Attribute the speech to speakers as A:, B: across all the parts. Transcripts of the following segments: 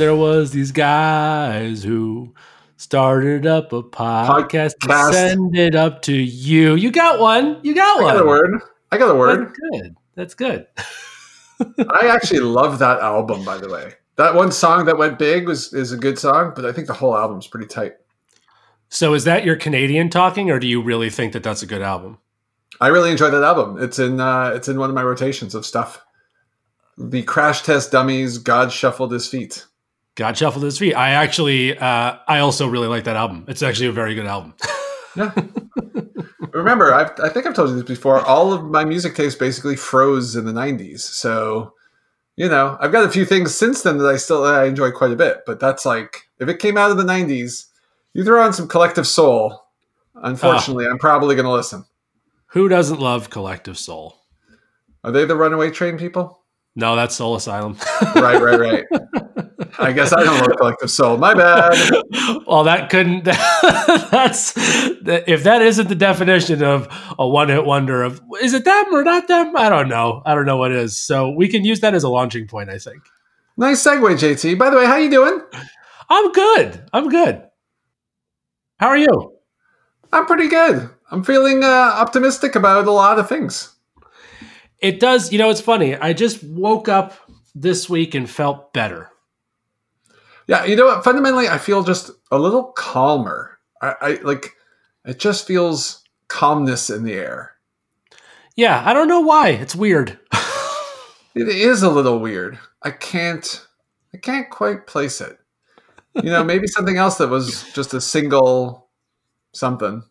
A: there was these guys who started up a podcast, to
B: Podcast.
A: send it up to you. You got one. You got
B: I
A: one.
B: got a word. I got a word.
A: That's good. That's good.
B: I actually love that album, by the way. That one song that went big was is a good song, but I think the whole album's pretty tight.
A: So is that your Canadian talking, or do you really think that that's a good album?
B: I really enjoy that album. It's in uh, it's in one of my rotations of stuff. The Crash Test Dummies, God Shuffled His Feet.
A: God shuffled his feet. I actually, uh, I also really like that album. It's actually a very good album.
B: Yeah. Remember, I've, I think I've told you this before. All of my music taste basically froze in the '90s. So, you know, I've got a few things since then that I still that I enjoy quite a bit. But that's like, if it came out of the '90s, you throw on some Collective Soul. Unfortunately, I'm probably going to listen.
A: Who doesn't love Collective Soul?
B: Are they the Runaway Train people?
A: No, that's Soul Asylum.
B: Right, right, right. I guess I don't love Collective Soul. My bad.
A: well, that couldn't. that's if that isn't the definition of a one-hit wonder of is it them or not them? I don't know. I don't know what it is. So we can use that as a launching point. I think.
B: Nice segue, JT. By the way, how you doing?
A: I'm good. I'm good. How are you?
B: I'm pretty good. I'm feeling uh, optimistic about a lot of things.
A: It does. You know, it's funny. I just woke up this week and felt better.
B: Yeah, you know what? Fundamentally, I feel just a little calmer. I, I like it. Just feels calmness in the air.
A: Yeah, I don't know why. It's weird.
B: It is a little weird. I can't. I can't quite place it. You know, maybe something else that was just a single something.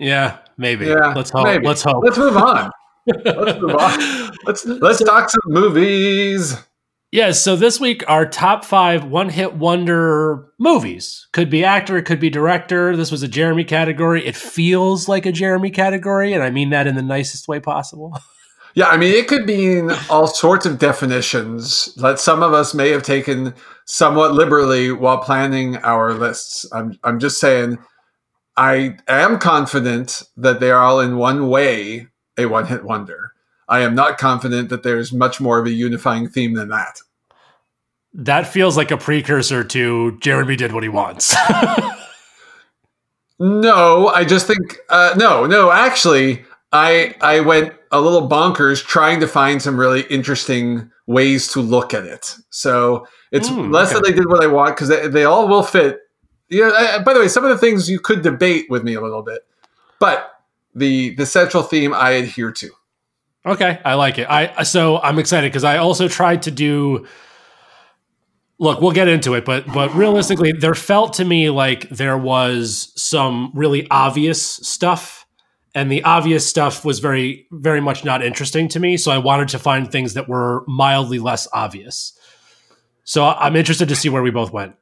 A: yeah, maybe.
B: Yeah,
A: let's hope.
B: maybe.
A: Let's hope.
B: Let's move on. Let's move on. Let's let's talk some movies.
A: Yeah, so this week our top five one hit wonder movies. Could be actor, it could be director. This was a Jeremy category. It feels like a Jeremy category, and I mean that in the nicest way possible.
B: Yeah, I mean, it could mean all sorts of definitions that some of us may have taken somewhat liberally while planning our lists. I'm, I'm just saying, I am confident that they are all in one way a one hit wonder. I am not confident that there's much more of a unifying theme than that.
A: That feels like a precursor to Jeremy did what he wants.
B: No, I just think uh, no, no. Actually, I I went a little bonkers trying to find some really interesting ways to look at it. So it's
A: Mm,
B: less
A: okay.
B: that I did what I want because they, they all will fit. Yeah. I, by the way, some of the things you could debate with me a little bit, but the the central theme I adhere to.
A: Okay, I like it. I so I'm excited because I also tried to do. Look, we'll get into it, but but realistically, there felt to me like there was some really obvious stuff, and the obvious stuff was very very much not interesting to me. So I wanted to find things that were mildly less obvious. So I'm interested to see where we both went.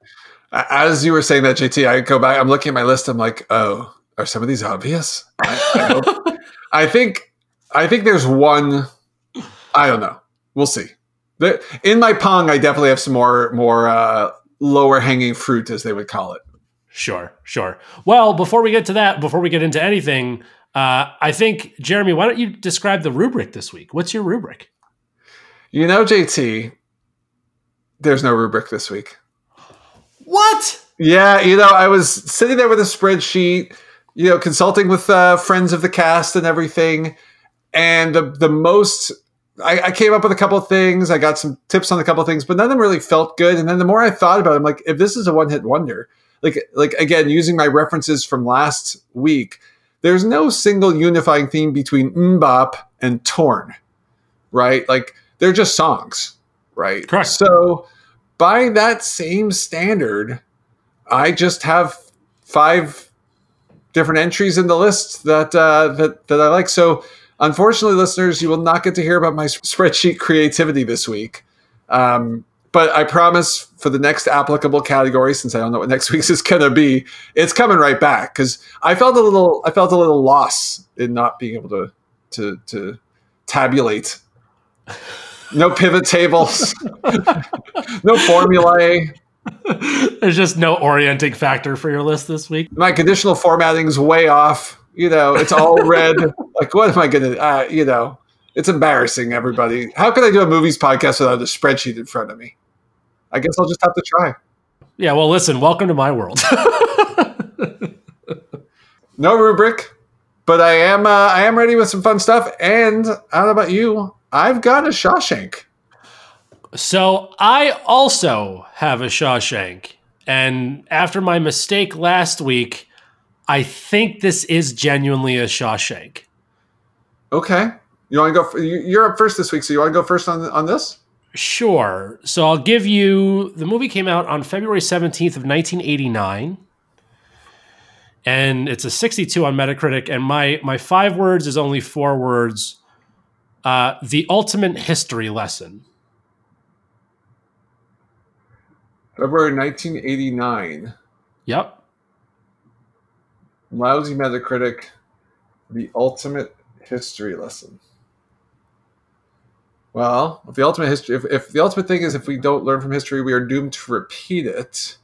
B: As you were saying that, JT, I go back. I'm looking at my list. I'm like, oh, are some of these obvious? I, I, hope- I think I think there's one. I don't know. We'll see. In my pong, I definitely have some more more uh, lower hanging fruit, as they would call it.
A: Sure, sure. Well, before we get to that, before we get into anything, uh, I think Jeremy, why don't you describe the rubric this week? What's your rubric?
B: You know, JT, there's no rubric this week.
A: What?
B: Yeah, you know, I was sitting there with a spreadsheet, you know, consulting with uh, friends of the cast and everything, and the the most I, I came up with a couple of things. I got some tips on a couple of things, but none of them really felt good. And then the more I thought about it, I'm like, if this is a one hit wonder, like like again, using my references from last week, there's no single unifying theme between MMMBop and Torn, right? Like they're just songs, right?
A: Correct.
B: So by that same standard, I just have five different entries in the list that uh, that that I like. So, unfortunately, listeners, you will not get to hear about my spreadsheet creativity this week. Um, but I promise for the next applicable category, since I don't know what next week's is going to be, it's coming right back because I felt a little I felt a little loss in not being able to to to tabulate. No pivot tables, no formulae.
A: There's just no orienting factor for your list this week.
B: my conditional formatting's way off. You know, it's all red. like, what am I gonna? Uh, you know, it's embarrassing. Everybody, how can I do a movies podcast without a spreadsheet in front of me? I guess I'll just have to try.
A: Yeah, well, listen, welcome to my world.
B: no rubric, but I am uh, I am ready with some fun stuff. And I don't know about you, I've got a Shawshank.
A: So I also have a Shawshank, and after my mistake last week, I think this is genuinely a Shawshank.
B: Okay, you want to go? You're up first this week, so you want to go first on on this?
A: Sure. So I'll give you the movie came out on February 17th of 1989 and it's a 62 on Metacritic and my my five words is only four words. Uh, the ultimate history lesson.
B: February 1989.
A: Yep.
B: Lousy Metacritic. The ultimate history lesson. Well, if the ultimate history, if, if the ultimate thing is if we don't learn from history, we are doomed to repeat it.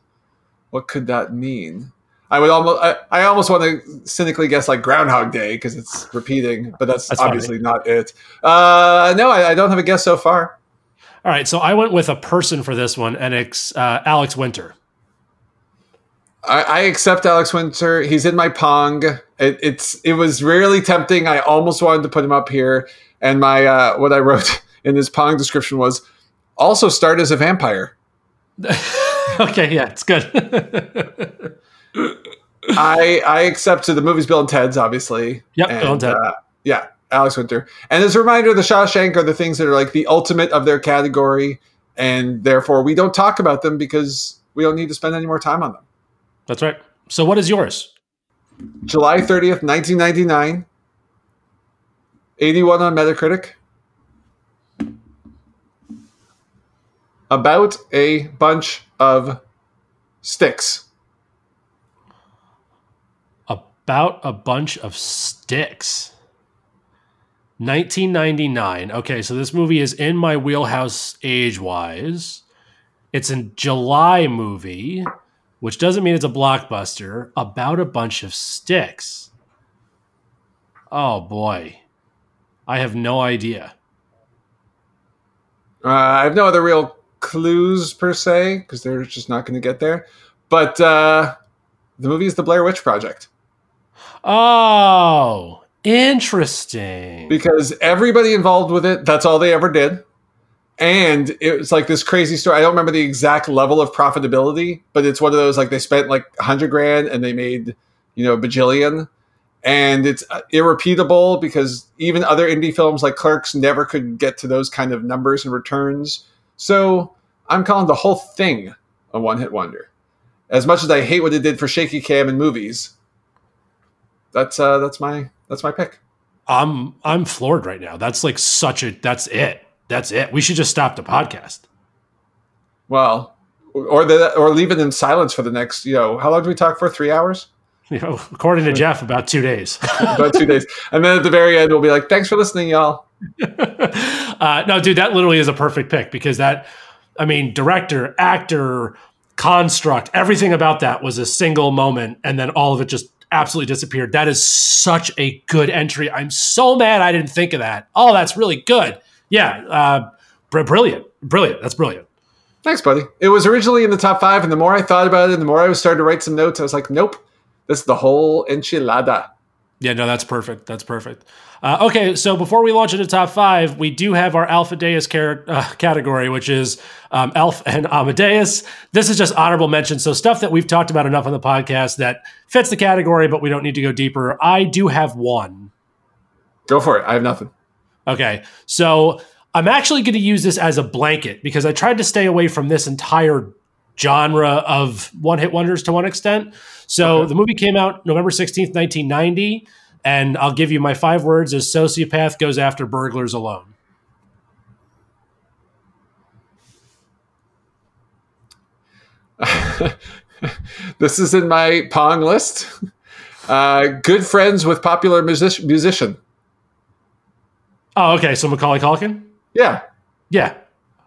B: What could that mean? I would almost, I, I almost want to cynically guess like Groundhog Day because it's repeating, but that's, that's obviously funny. not it. Uh, no, I, I, don't have a guess so far.
A: All right, so I went with a person for this one, and it's uh, Alex Winter.
B: I, I, accept Alex Winter. He's in my Pong. It, it's it was really tempting. I almost wanted to put him up here, and my uh, what I wrote in his Pong description was also start as a vampire.
A: okay, yeah, it's good.
B: I I accept to the movies Bill and Ted's obviously.
A: Yep, and, Bill and Ted. Uh,
B: yeah, Alex Winter. And as a reminder, the Shawshank are the things that are like the ultimate of their category, and therefore we don't talk about them because we don't need to spend any more time on them.
A: That's right. So, what is yours?
B: July 30th, 1999. 81 on Metacritic. about a bunch of sticks.
A: About a bunch of sticks. 1999. Okay, so this movie is in my wheelhouse age wise. It's a July movie, which doesn't mean it's a blockbuster, about a bunch of sticks. Oh boy. I have no idea.
B: Uh, I have no other real clues per se because they're just not going to get there. But uh, the movie is the Blair Witch Project.
A: Oh, interesting.
B: Because everybody involved with it, that's all they ever did. And it was like this crazy story. I don't remember the exact level of profitability, but it's one of those like they spent like hundred grand and they made, you know, a bajillion. And it's uh, irrepeatable because even other indie films like Clerks never could get to those kind of numbers and returns. So I'm calling the whole thing a one hit wonder. As much as I hate what it did for shaky cam and movies, that's uh, that's my that's my pick.
A: I'm I'm floored right now. That's like such a that's it. That's it. We should just stop the podcast.
B: Well, or the or leave it in silence for the next. You know, how long do we talk for? Three hours.
A: You know, according to Jeff, about two days.
B: about two days, and then at the very end, we'll be like, "Thanks for listening, y'all."
A: uh, no, dude, that literally is a perfect pick because that, I mean, director, actor, construct, everything about that was a single moment, and then all of it just absolutely disappeared. That is such a good entry. I'm so mad I didn't think of that. Oh, that's really good. Yeah, uh, brilliant, brilliant. That's brilliant.
B: Thanks, buddy. It was originally in the top five, and the more I thought about it, and the more I was starting to write some notes, I was like, nope, this is the whole enchilada.
A: Yeah, no, that's perfect. That's perfect. Uh, okay, so before we launch into top five, we do have our Alpha Deus car- uh, category, which is um, Elf and Amadeus. This is just honorable mention, so stuff that we've talked about enough on the podcast that fits the category, but we don't need to go deeper. I do have one.
B: Go for it. I have nothing.
A: Okay, so I'm actually going to use this as a blanket because I tried to stay away from this entire genre of one hit wonders to one extent. So okay. the movie came out November 16th, 1990. And I'll give you my five words as sociopath goes after burglars alone.
B: this is in my Pong list. Uh, good friends with popular music- musician.
A: Oh, okay. So Macaulay Culkin.
B: Yeah.
A: Yeah.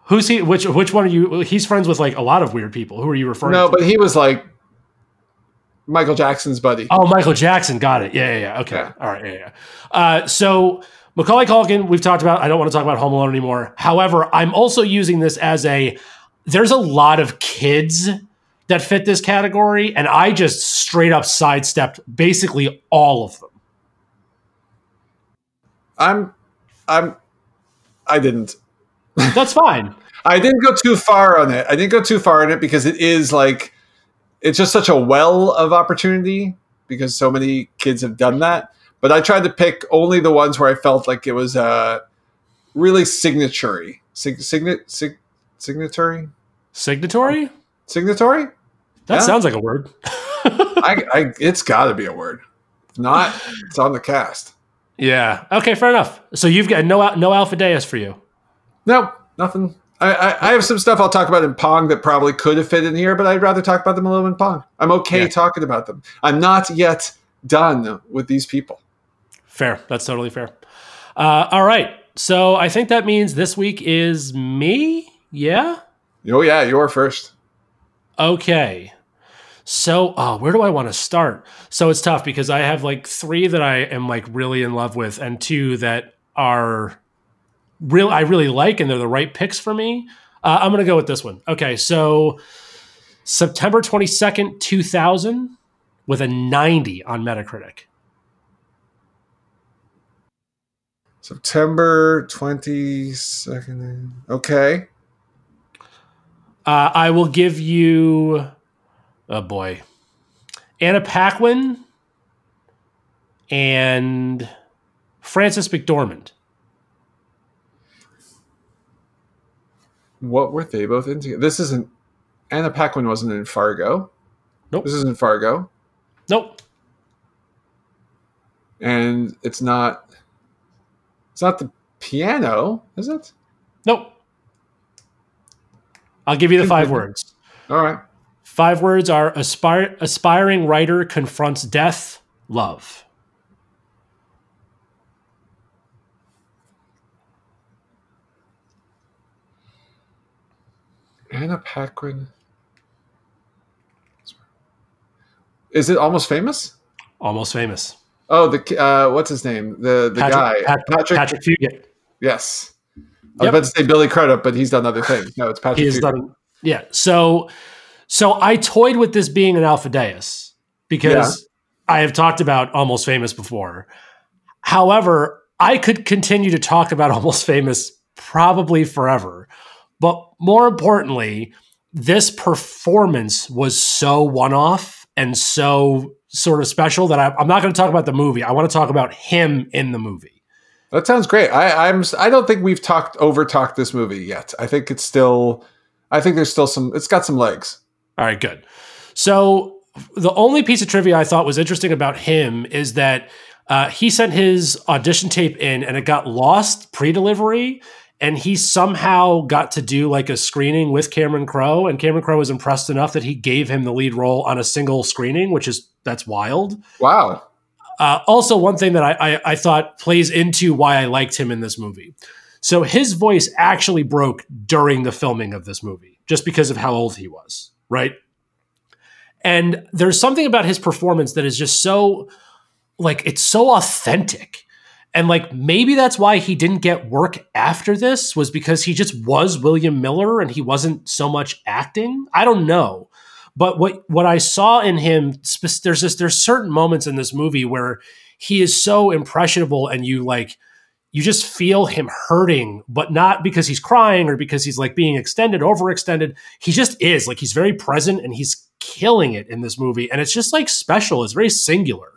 A: Who's he? Which which one are you? He's friends with like a lot of weird people. Who are you referring?
B: No,
A: to?
B: No, but he was like Michael Jackson's buddy.
A: Oh, Michael Jackson. Got it. Yeah, yeah, yeah. Okay. Yeah. All right. Yeah, yeah. Uh, so Macaulay Culkin, we've talked about. I don't want to talk about Home Alone anymore. However, I'm also using this as a. there's a lot of kids that fit this category, and I just straight up sidestepped basically all of them.
B: I'm, I'm, I didn't.
A: That's fine.
B: I didn't go too far on it. I didn't go too far on it because it is like, it's just such a well of opportunity because so many kids have done that. But I tried to pick only the ones where I felt like it was uh, really signatory. Sig- signet, sig- signatory?
A: Signatory?
B: Signatory?
A: That
B: Yeah.
A: sounds like a word.
B: I, I, it's got to be a word. If not, it's on the cast.
A: Yeah. Okay, fair enough. So you've got no no Alpha Deus for you.
B: No, nothing. I, I, I have some stuff I'll talk about in Pong that probably could have fit in here, but I'd rather talk about them a little in Pong. I'm okay
A: Yeah.
B: talking about them. I'm not yet done with these people.
A: Fair. That's totally fair. Uh, all right. So I think that means this week is me. Yeah.
B: Oh yeah, you're first.
A: Okay. So, oh, where do I want to start? So it's tough because I have like three that I am like really in love with, and two that are real I really like, and they're the right picks for me. Uh, I'm gonna go with this one. Okay, so September 22nd, 2000, with a 90 on Metacritic.
B: September 22nd. Okay.
A: Uh, I will give you, oh boy, Anna Paquin and Frances McDormand.
B: What were they both into? This isn't Anna Paquin wasn't in Fargo.
A: Nope.
B: This isn't Fargo.
A: Nope.
B: And it's not it's not the piano, is it?
A: Nope. I'll give you the five words.
B: All right.
A: Five words are aspire, aspiring writer confronts death, love.
B: Anna Paquin. Is it almost famous?
A: Almost famous.
B: Oh, the uh, what's his name? The the guy
A: Patrick,
B: Patrick.
A: Patrick Fugit.
B: Yes, I was
A: Yep.
B: about to say Billy Crudup, but he's done other things. No, it's Patrick.
A: He has done. Yeah. So, so I toyed with this being an Alpha Deus because I have talked about Almost Famous before. However, I could continue to talk about Almost Famous probably forever. But more importantly, this performance was so one off and so sort of special that I, I'm not going to talk about the movie. I want to talk about him in the movie.
B: That sounds great. I, I'm. I don't think we've talked over talked this movie yet. I think it's still. I think there's still some. It's got some legs.
A: All right, good. So the only piece of trivia I thought was interesting about him is that uh, he sent his audition tape in and it got lost pre-delivery, and he somehow got to do like a screening with Cameron Crowe, and Cameron Crowe was impressed enough that he gave him the lead role on a single screening, which is that's wild.
B: Wow.
A: Uh, also, one thing that I, I, I thought plays into why I liked him in this movie. So his voice actually broke during the filming of this movie, just because of how old he was, right? And there's something about his performance that is just so, like, it's so authentic. And like maybe that's why he didn't get work after this was because he just was William Miller and he wasn't so much acting. I don't know. But what what I saw in him, there's this there's certain moments in this movie where he is so impressionable, and you like you just feel him hurting, but not because he's crying or because he's like being extended, overextended. He just is like he's very present and he's killing it in this movie, and it's just like special. It's very singular.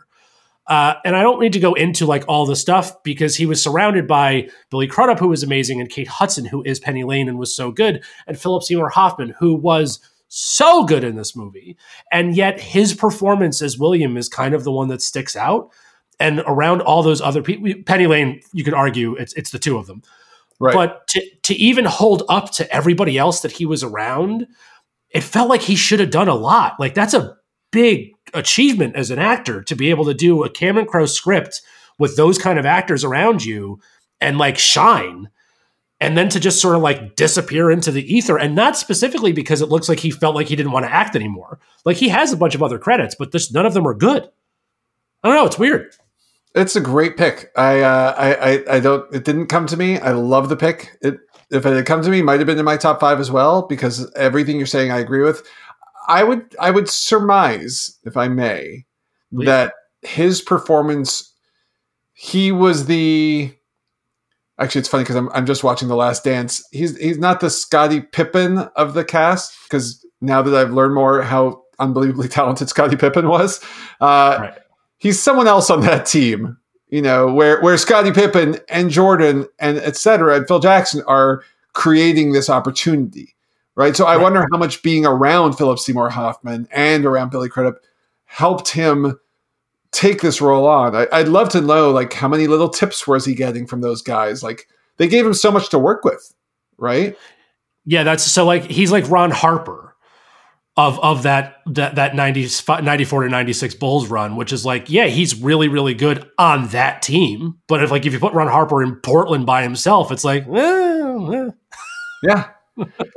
A: Uh, and I don't need to go into like all the stuff because he was surrounded by Billy Crudup, who was amazing, and Kate Hudson, who is Penny Lane and was so good, and Philip Seymour Hoffman, who was so good in this movie. And yet his performance as William is kind of the one that sticks out. And around all those other people, Penny Lane, you could argue it's it's the two of them.
B: Right.
A: But to to even hold up to everybody else that he was around, it felt like he should have done a lot. Like that's a big achievement as an actor to be able to do a Cameron Crowe script with those kind of actors around you and like shine and then to just sort of like disappear into the ether and not specifically because it looks like he felt like he didn't want to act anymore like he has a bunch of other credits but this, none of them are good i don't know it's weird
B: It's a great pick. I, uh, I, I, I don't. It didn't come to me. I love the pick. It if it had come to me, might have been in my top five as well because everything you're saying I agree with. I would I would surmise, if I may,
A: Please.
B: that his performance, he was the. Actually, it's funny because I'm I'm just watching The Last Dance. He's he's not the Scottie Pippen of the cast because now that I've learned more how unbelievably talented Scottie Pippen was, uh,
A: Right.
B: He's someone else on that team. You know, where where Scottie Pippen and Jordan and et cetera and Phil Jackson are creating this opportunity, right? So I
A: Right.
B: wonder how much being around Philip Seymour Hoffman and around Billy Crudup helped him take this role on. I, I'd love to know, like, how many little tips was he getting from those guys? Like, they gave him so much to work with, right?
A: Yeah, that's so like he's like Ron Harper of of that that that 90, 94 to 96 Bulls run, which is like, yeah, he's really, really good on that team. But if like if you put Ron Harper in Portland by himself, it's like, eh, eh.
B: Yeah.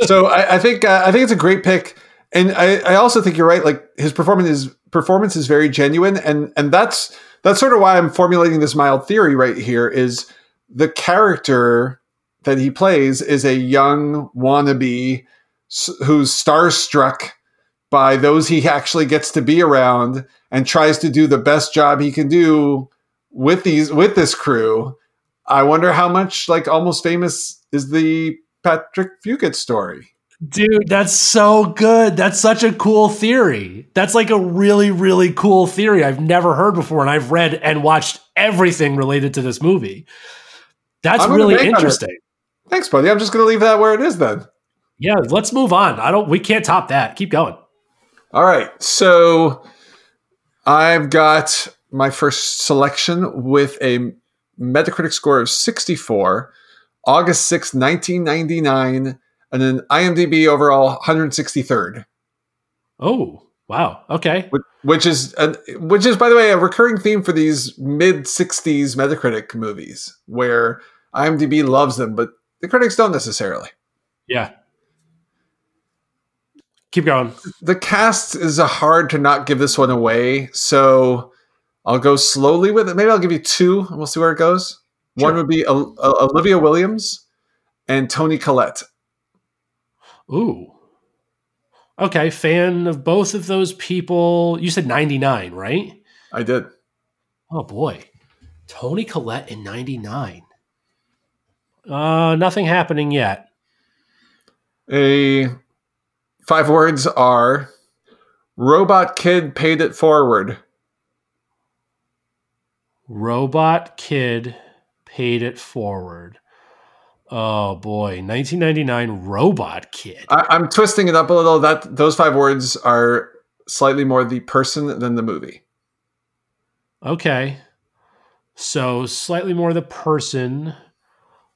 B: so I, I think uh, I think it's a great pick, and I, I also think you're right. Like his performance is performance is very genuine, and and that's that's sort of why I'm formulating this mild theory right here. Is the character that he plays is a young wannabe who's starstruck by those he actually gets to be around and tries to do the best job he can do with these with this crew. I wonder how much like almost famous is the Patrick Fugit story.
A: dude, that's so good. That's such a cool theory. That's like a really, really cool theory I've never heard before, and I've read and watched everything related to this movie. That's really
B: bank on it.
A: interesting.
B: Thanks, buddy. I'm just going to leave that where it is then.
A: Yeah, let's move on. I don't. We can't top that. Keep going.
B: All right. So I've got my first selection with a Metacritic score of 64, August 6, 1999, and an IMDb overall 163rd.
A: Oh, wow. Okay.
B: which- which is an, which is by the way a recurring theme for these mid 60s metacritic movies where imdb loves them but the critics don't necessarily
A: Yeah. Keep going.
B: the cast is a hard to not give this one away so i'll go slowly with it maybe i'll give you two and we'll see where it goes one would be O- olivia williams and toni collette
A: Ooh. Okay. Fan of both of those people. You said 99, right?
B: i did
A: Oh, boy. Toni Collette in 99. Uh, nothing happening yet.
B: a five words are robot kid paid it forward
A: Robot Kid paid it forward. Oh boy, 1999 Robot Kid.
B: I, I'm twisting it up a little. That those five words are slightly more the person than the movie.
A: Okay. So slightly more the person.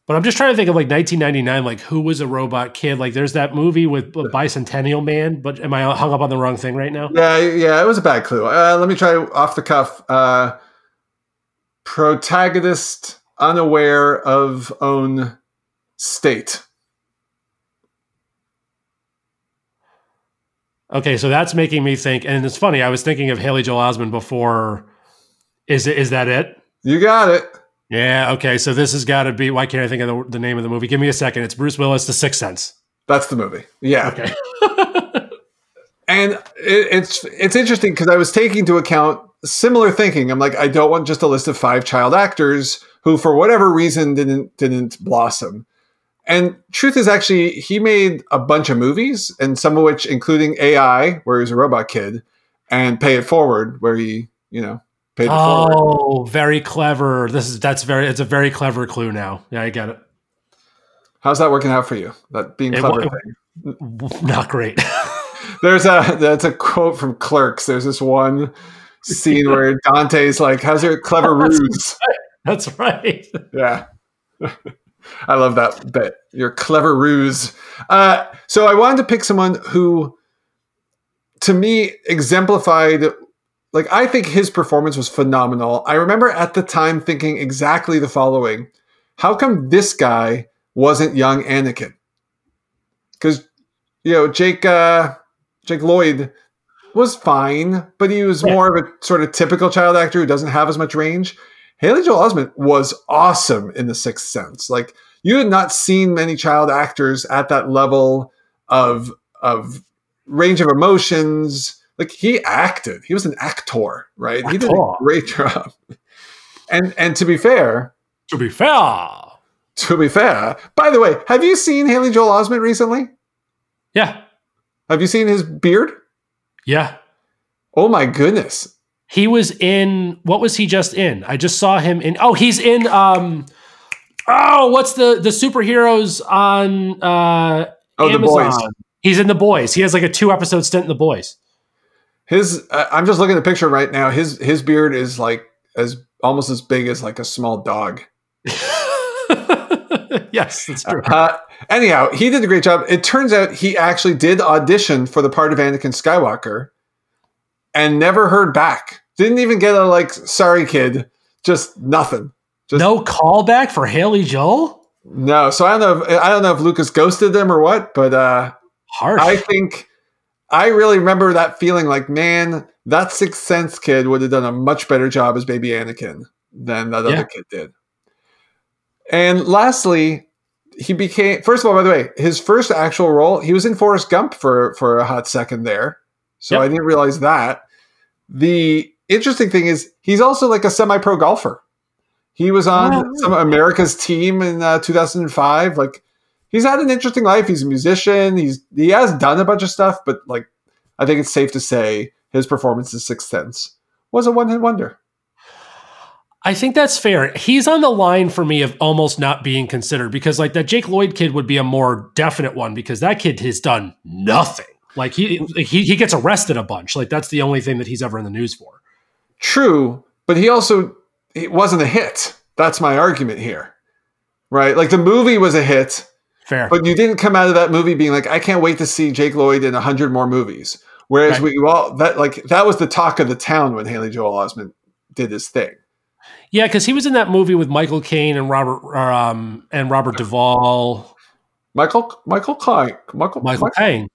A: But I'm just trying to think of like 1999, like who was a robot kid? Like there's that movie with Bicentennial Man, but am I hung up on the wrong thing right now?
B: Yeah, yeah, it was a bad clue. Uh, let me try off the cuff. Uh, protagonist unaware of own state.
A: Okay, so that's making me think, and it's funny. I was thinking of Haley Joel Osment before. Is it? Is that it?
B: You got it.
A: Yeah. Okay. So this has got to be. Why can't I think of the, the name of the movie? Give me a second. It's Bruce Willis, The Sixth Sense.
B: That's the movie. Yeah,
A: Okay.
B: and it, it's it's interesting because I was taking into account similar thinking. I'm like, I don't want just a list of five child actors who, for whatever reason, didn't didn't blossom. And truth is, actually, he made a bunch of movies, and some of which, including AI, where he was a robot kid, and Pay It Forward, where he, you know, paid it forward.
A: oh, very clever. This is that's very. It's a very clever clue now. Yeah, I get it.
B: How's that working out for you? That being
A: It
B: clever
A: wa-
B: thing.
A: Not great.
B: There's a that's a quote from Clerks. There's this one scene where Dante's like, "How's your clever ruse?"
A: that's right.
B: Yeah. I love that bit. Your clever ruse. Uh, so I wanted to pick someone who, to me, exemplified. Like I think his performance was phenomenal. I remember at the time thinking exactly the following: How come this guy wasn't young Anakin? Because you know Jake uh, Jake Lloyd was fine, but he was
A: Yeah.
B: more of a sort of typical child actor who doesn't have as much range. Haley Joel Osment was awesome in The Sixth Sense. Like you had not seen many child actors at that level of of range of emotions. Like he acted, he was an actor, right? He did a
A: Actor.
B: great job. And and to be fair,
A: To be fair.
B: to be fair, by the way, have you seen Haley Joel Osment recently?
A: Yeah.
B: Have you seen his beard?
A: Yeah.
B: Oh my goodness.
A: He was in what was he just in? I just saw him in oh, he's in um oh, what's the the superheroes on uh
B: Oh, the boys.
A: He's in the boys. He has like a two episode stint in the boys.
B: His uh, I'm just looking at the picture right now. His his beard is like as almost as big as like a small dog.
A: yes, that's true.
B: Uh, anyhow, he did a great job. It turns out he actually did audition for the part of Anakin Skywalker and never heard back. Didn't even get a like, sorry kid, just nothing. Just
A: no callback for Haley Joel?
B: no. So I don't know. If, I don't know if Lucas ghosted them or what, but uh,
A: Harsh.
B: I think I really remember that feeling like, man, that Sixth Sense kid would have done a much better job as baby Anakin than that
A: Yeah.
B: other kid did. And lastly, he became first of all, by the way, his first actual role, he was in Forrest Gump for for a hot second there. So
A: Yep.
B: I didn't realize that. The interesting thing is he's also like a semi-pro golfer. He was on
A: Oh,
B: some America's team in uh, 2005. Like he's had an interesting life. He's a musician. He's he has done a bunch of stuff, but like I think it's safe to say his performance in Sixth Sense was a one-hit wonder.
A: I think that's fair. He's on the line for me of almost not being considered because like that Jake Lloyd kid would be a more definite one because that kid has done nothing. Like he he he gets arrested a bunch. Like that's the only thing that he's ever in the news for.
B: True, but he also it wasn't a hit. That's my argument here. Right? Like the movie was a hit,
A: Fair.
B: but you didn't come out of that movie being like, I can't wait to see Jake Lloyd in a hundred more movies. Whereas
A: Right.
B: we all that like that was the talk of the town when Haley Joel Osment did his thing.
A: yeah, because he was in that movie with Michael Caine and Robert um and Robert Duvall,
B: Michael Michael Klein Michael
A: Michael Caine.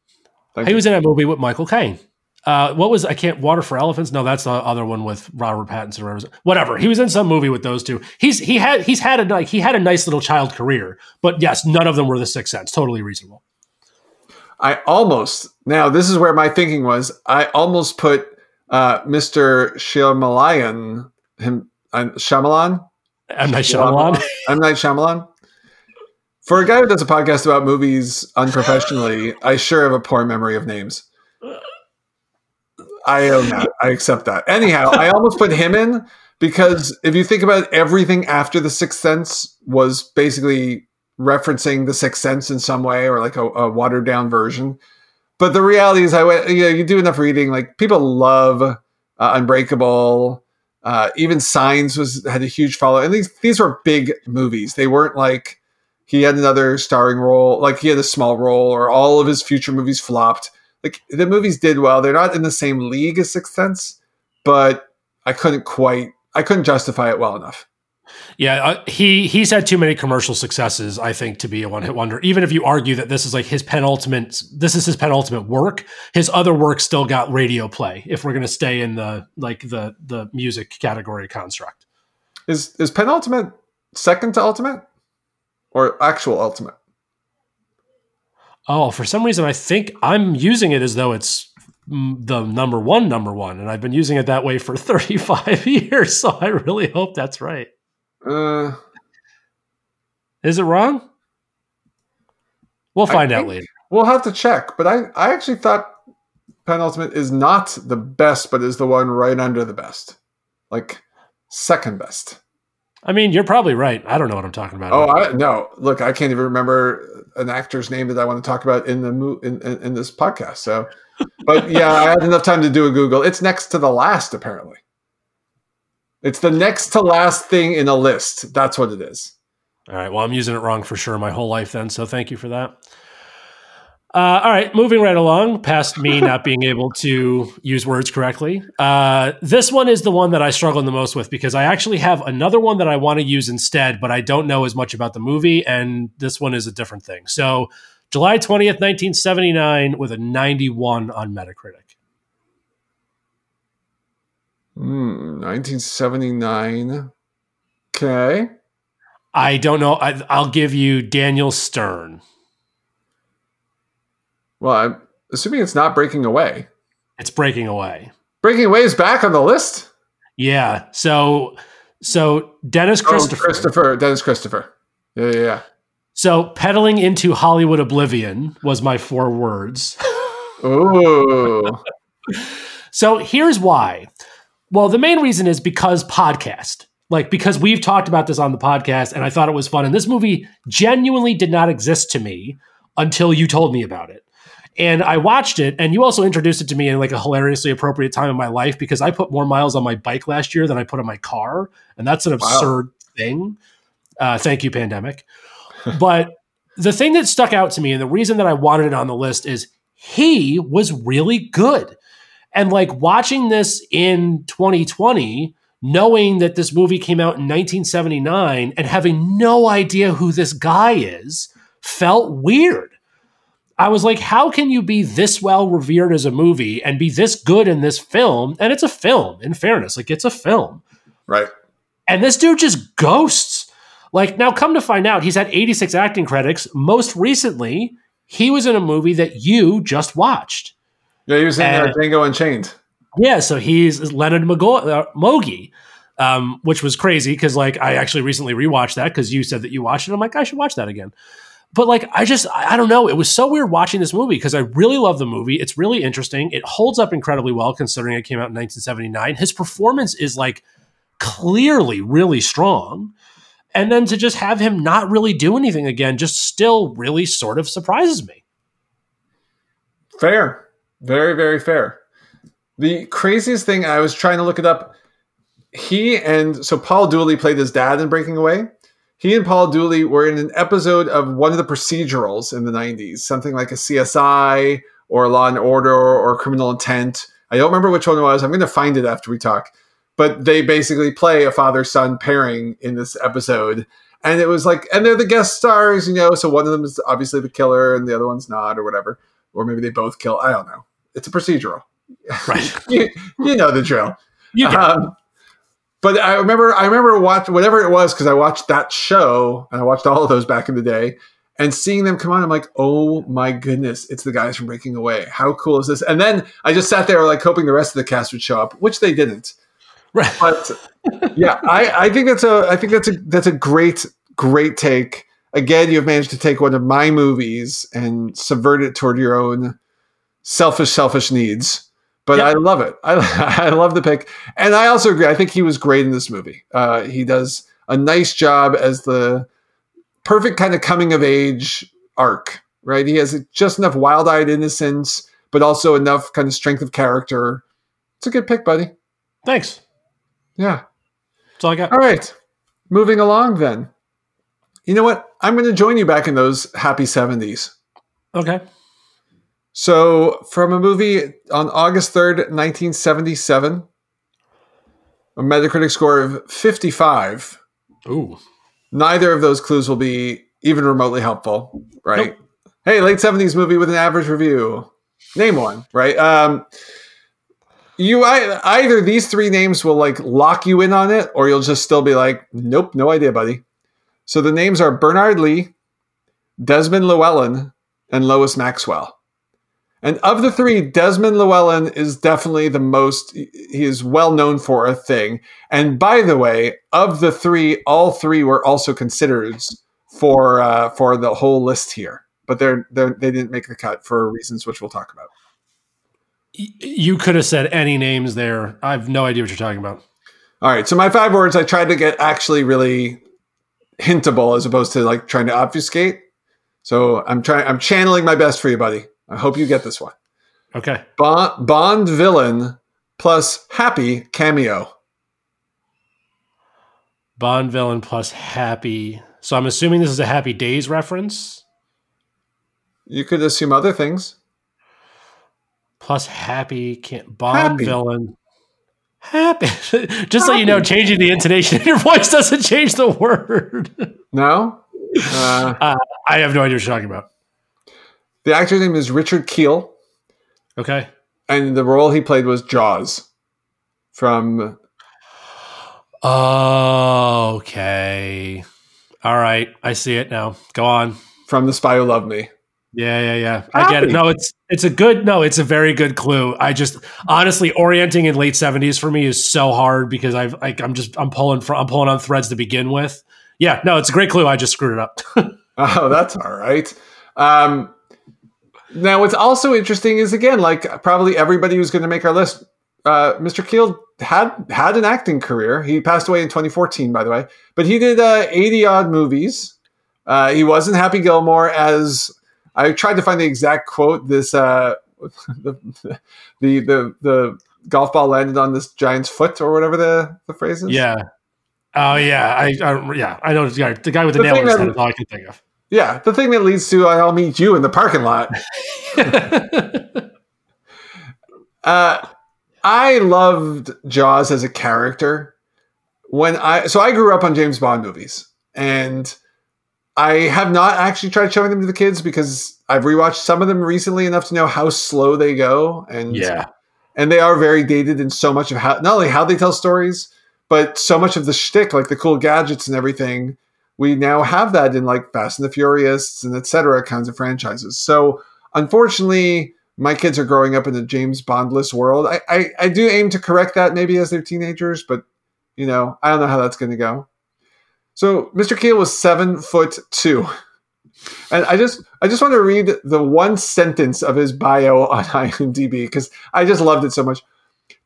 A: He
B: you.
A: was in that movie with Michael Caine. Uh, what was I can't water for elephants? No, that's the other one with Robert Pattinson. Or whatever. He was in some movie with those two. He's he had he's had a like he had a nice little child career, but yes, none of them were the Sixth Sense. Totally reasonable.
B: I almost now this is where my thinking was. I almost put uh, Mr. Shyamalan him uh, Shyamalan
A: M Night Shyamalan.
B: M Night Shyamalan. For a guy who does a podcast about movies unprofessionally, I sure have a poor memory of names. I own that. I accept that. Anyhow, I almost put him in because if you think about it, everything after The Sixth Sense was basically referencing The Sixth Sense in some way or like a, a watered down version. But the reality is, I went, you know, you do enough reading, like people love uh, Unbreakable. Uh, even Signs was had a huge follow, and these these were big movies. They weren't like he had another starring role, like he had a small role, or all of his future movies flopped. Like the movies did well. They're not in the same league as Sixth Sense, but I couldn't quite, I couldn't justify it well enough.
A: Yeah, uh, he he's had too many commercial successes, I think, to be a one hit wonder. Even if you argue that this is like his penultimate, this is his penultimate work. His other work still got radio play. If we're going to stay in the like the the music category construct.
B: Is is penultimate second to ultimate, or actual ultimate?
A: Oh, for some reason, I think I'm using it as though it's the number one, number one, and I've been using it that way for 35 years. So I really hope that's right.
B: Uh,
A: Is it wrong? We'll find out later.
B: we'll have to check. But I, I actually thought penultimate is not the best, but is the one right under the best, like second best.
A: I mean, you're probably right. I don't know what I'm talking about.
B: Oh, I no. Look, I can't even remember an actor's name that I want to talk about in the mo- in, in, in this podcast. So, but yeah, I had enough time to do a Google. It's next to the last, apparently. It's the next to last thing in a list. That's what it is.
A: All right. Well, I'm using it wrong for sure my whole life then. So thank you for that. Uh, all right. Moving right along past me not being able to use words correctly. Uh, this one is the one that I struggled the most with because I actually have another one that I want to use instead, but I don't know as much about the movie. And this one is a different thing. So July 20th, 1979, with a 91 on Metacritic.
B: Hmm, 1979. Okay.
A: I don't know. I, I'll give you Daniel Stern.
B: Well, I'm assuming it's not breaking away.
A: It's breaking away.
B: Breaking away is back on the list.
A: Yeah. So so Dennis oh, Christopher.
B: Oh, Christopher. Dennis Christopher. Yeah, yeah, yeah.
A: So peddling into Hollywood oblivion was my four words.
B: Ooh.
A: so here's why. Well, the main reason is because podcast. Like because we've talked about this on the podcast and I thought it was fun and this movie genuinely did not exist to me until you told me about it. And I watched it, and you also introduced it to me in like a hilariously appropriate time in my life because I put more miles on my bike last year than I put on my car, and that's an absurd wow. thing. Uh, thank you, pandemic. but the thing that stuck out to me, and the reason that I wanted it on the list is he was really good. And like watching this in 2020, knowing that this movie came out in 1979 and having no idea who this guy is, felt weird I was like, how can you be this well revered as a movie and be this good in this film? And it's a film, in fairness, like it's a film.
B: Right.
A: And this dude just ghosts. Like, now come to find out, he's had 86 acting credits. Most recently, he was in a movie that you just watched.
B: Yeah, he was in uh, Django Unchained.
A: Yeah, so he's Leonard Mago- uh, Mogi, um, which was crazy because, like, I actually recently rewatched that because you said that you watched it. I'm like, I should watch that again but like i just i don't know. It was so weird watching this movie because i really love the movie. It's really interesting. It holds up incredibly well considering it came out in 1979 his performance is like clearly really strong. And then to just have him not really do anything again just still really sort of surprises me.
B: Fair. Very very fair. The craziest thing i was trying to look it up. He and so paul dooley played his dad in breaking away he and Paul Dooley were in an episode of one of the procedurals in the 90s, something like a CSI or Law and Order or Criminal Intent. I don't remember which one it was. I'm going to find it after we talk. But they basically play a father son pairing in this episode. And it was like, and they're the guest stars, you know, so one of them is obviously the killer and the other one's not, or whatever. Or maybe they both kill. I don't know. It's a procedural.
A: Right.
B: you, you know the drill. You um, but I remember I remember watching whatever it was because I watched that show and I watched all of those back in the day and seeing them come on I'm like oh my goodness it's the guys from Breaking Away. How cool is this? And then I just sat there like hoping the rest of the cast would show up which they didn't. Right. But yeah I I think that's a I think that's a that's a great great take. Again you've managed to take one of my movies and subvert it toward your own selfish selfish needs but yep. I love it. I, I love the pick, and I also agree. I think he was great in this movie. Uh, he does a nice job as the perfect kind of coming of age arc. Right? He has just enough wild eyed innocence, but also enough kind of strength of character. It's a good pick, buddy.
A: Thanks.
B: Yeah.
A: That's all I got.
B: All right. Moving along then. You know what? I'm going to join you back in those happy 70s.
A: Okay.
B: So, from a movie on August 3rd, 1977, a Metacritic score of 55.
A: Ooh.
B: Neither of those clues will be even remotely helpful, right? Nope. Hey, late 70s movie with an average review. Name one, right? Um, you I, either these three names will like lock you in on it, or you'll just still be like, nope, no idea, buddy. So the names are Bernard Lee, Desmond Llewellyn, and Lois Maxwell. And of the three, Desmond Llewellyn is definitely the most, he is well known for a thing. And by the way, of the three, all three were also considered for uh, for the whole list here. But they're, they're, they didn't make the cut for reasons which we'll talk about.
A: You could have said any names there. I have no idea what you're talking about.
B: All right. So my five words, I tried to get actually really hintable as opposed to like trying to obfuscate. So I'm trying, I'm channeling my best for you, buddy. I hope you get this one.
A: Okay.
B: Bond, Bond villain plus happy cameo.
A: Bond villain plus happy. So I'm assuming this is a Happy Days reference.
B: You could assume other things.
A: Plus happy can't Bond happy. villain. Happy. Just happy. so you know, changing the intonation in your voice doesn't change the word.
B: No.
A: Uh, uh, I have no idea what you're talking about.
B: The actor's name is Richard Kiel,
A: Okay.
B: And the role he played was Jaws from.
A: Oh, okay. All right, I see it now. Go on.
B: from The Spy Who Loved Me.
A: Yeah, yeah, yeah. I get it. No, it's it's a good no, it's a very good clue. I just honestly orienting in late seventies for me is so hard because I've like I'm just I'm pulling from I'm pulling on threads to begin with. Yeah, no, it's a great clue. I just screwed it up.
B: Oh, that's all right. Um, now, what's also interesting is again, like probably everybody who's going to make our list, uh, Mr. Kiel had had an acting career. He passed away in 2014, by the way, but he did uh, 80 odd movies. Uh, he wasn't Happy Gilmore as I tried to find the exact quote. This uh, the, the the the golf ball landed on this giant's foot or whatever the the phrase is.
A: yeah. Oh yeah, I, I yeah I know the guy, the guy with the,
B: The
A: nail in his head is all I can think of.
B: Yeah. The thing that leads to I'll meet you in the parking lot. Uh, I loved Jaws as a character. When I so I grew up on James Bond movies, and I have not actually tried showing them to the kids because I've rewatched some of them recently enough to know how slow they go, and
A: yeah,
B: and they are very dated in so much of how not only how they tell stories, but so much of the shtick, like the cool gadgets and everything. We now have that in like Fast and the Furious and etc. kinds of franchises. So unfortunately, my kids are growing up in a James Bondless world. I, I, I do aim to correct that maybe as they're teenagers, but you know I don't know how that's going to go. So Mr. Kiel was seven foot two. And I just I just want to read the one sentence of his bio on IMDb because I just loved it so much.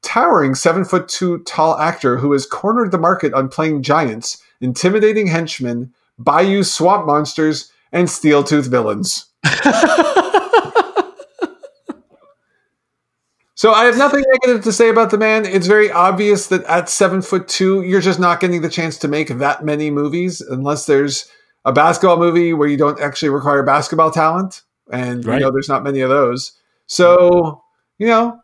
B: Towering seven foot two tall actor who has cornered the market on playing giants, intimidating henchmen, bayou swamp monsters, and steel tooth villains. So I have nothing negative to say about the man. It's very obvious that at seven foot two, you're just not getting the chance to make that many movies unless there's a basketball movie where you don't actually require basketball talent, and
A: Right.
B: you know there's not many of those. So you know,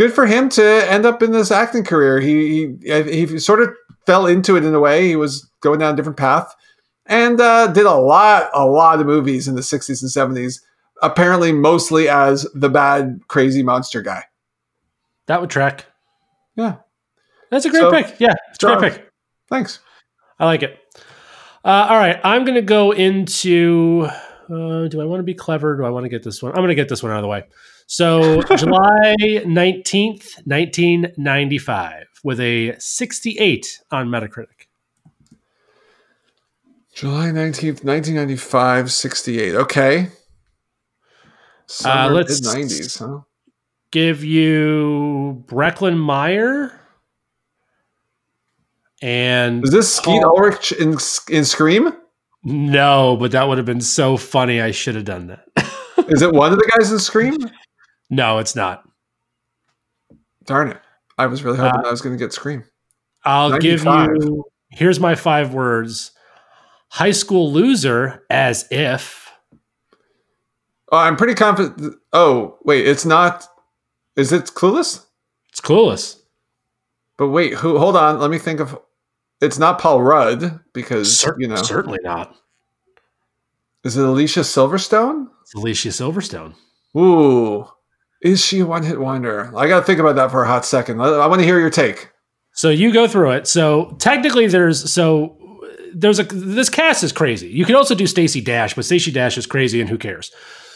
B: good for him to end up in this acting career. He he, he sort of fell into it in a way. He was going down a different path, and uh, did a lot a lot of movies in the '60s and '70s. Apparently, mostly as the bad, crazy monster guy.
A: that would track.
B: Yeah.
A: That's a great
B: So,
A: pick. Yeah, it's a great pick.
B: Thanks.
A: I like it. Uh, all right, I'm going to go into. Uh, do I want to be clever? Do I want to get this one? I'm going to get this one out of the way. So, July 19th, 1995, with a 68 on Metacritic.
B: July 19th, 1995, 68. Okay. Summer uh,
A: let's-
B: mid 90s, huh?
A: Give you Breckin Meyer and
B: Is this Skeet Ulrich in, in Scream?
A: no, but that would have been so funny. I should have done that.
B: Is it one of the guys in Scream?
A: no, it's not.
B: Darn it. I was really hoping
A: Uh,
B: I was going to get Scream.
A: I'll give you. Here's my five words: high school loser, as if.
B: Oh, I'm pretty confident. Oh, wait, it's not. Is it Clueless?
A: It's clueless.
B: But wait, who? Hold on. Let me think of. It's not Paul Rudd because,
A: Cer-
B: you know.
A: certainly not.
B: Is it Alicia Silverstone?
A: It's Alicia Silverstone.
B: Ooh. Is she a one hit wonder? I got to think about that for a hot second. I, want to hear your take.
A: So you go through it. So technically, there's so there's a this cast is crazy. You could also do Stacy Dash, but Stacy Dash is crazy, and who cares?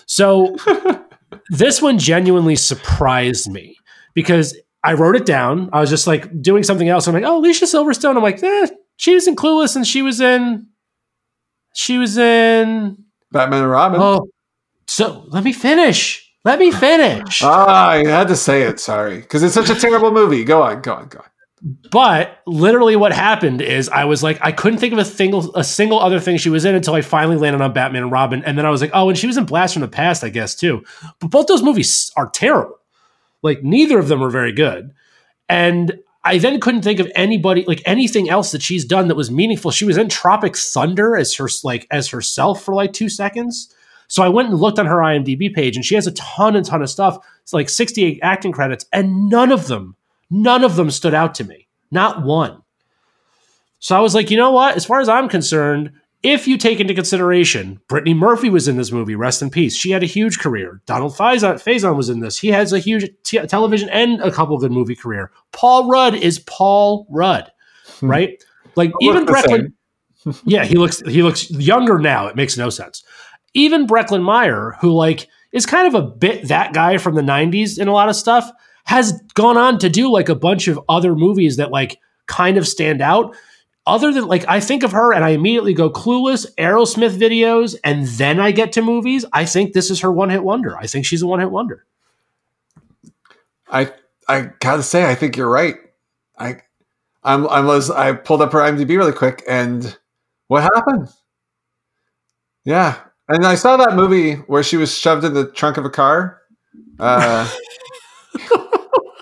A: So this one genuinely surprised me because I wrote it down. I was just like doing something else. I'm like, oh, Alicia Silverstone. I'm like, eh, she was in Clueless, and she was in she was in
B: Batman and Robin.
A: oh. So let me finish. Let me finish.
B: Ah, I had to say it. Sorry, because it's such a terrible movie. Go on, go on, go on.
A: But literally, what happened is I was like, I couldn't think of a single a single other thing she was in until I finally landed on Batman and Robin, and then I was like, oh, and she was in Blast from the Past, I guess too. But both those movies are terrible. Like neither of them are very good, and I then couldn't think of anybody like anything else that she's done that was meaningful. She was in Tropic Thunder as her like as herself for like two seconds. So I went and looked on her IMDb page, and she has a ton and ton of stuff. It's like 68 acting credits, and none of them, none of them stood out to me. Not one. So I was like, you know what? As far as I'm concerned, if you take into consideration, Brittany Murphy was in this movie, rest in peace. She had a huge career. Donald Faison, Faison was in this. He has a huge t- television and a couple good movie career. Paul Rudd is Paul Rudd, hmm. right? Like
B: Don't
A: even
B: look the
A: Breckin,
B: same.
A: yeah, he looks he looks younger now. It makes no sense. Even Breckin Meyer, who like is kind of a bit that guy from the '90s in a lot of stuff, has gone on to do like a bunch of other movies that like kind of stand out. Other than like, I think of her and I immediately go Clueless, Aerosmith videos, and then I get to movies. I think this is her one hit wonder. I think she's a one hit wonder.
B: I I gotta say, I think you're right. I I'm I was I pulled up her IMDb really quick, and what happened? Yeah, and I saw that movie where she was shoved in the trunk of a car. Uh,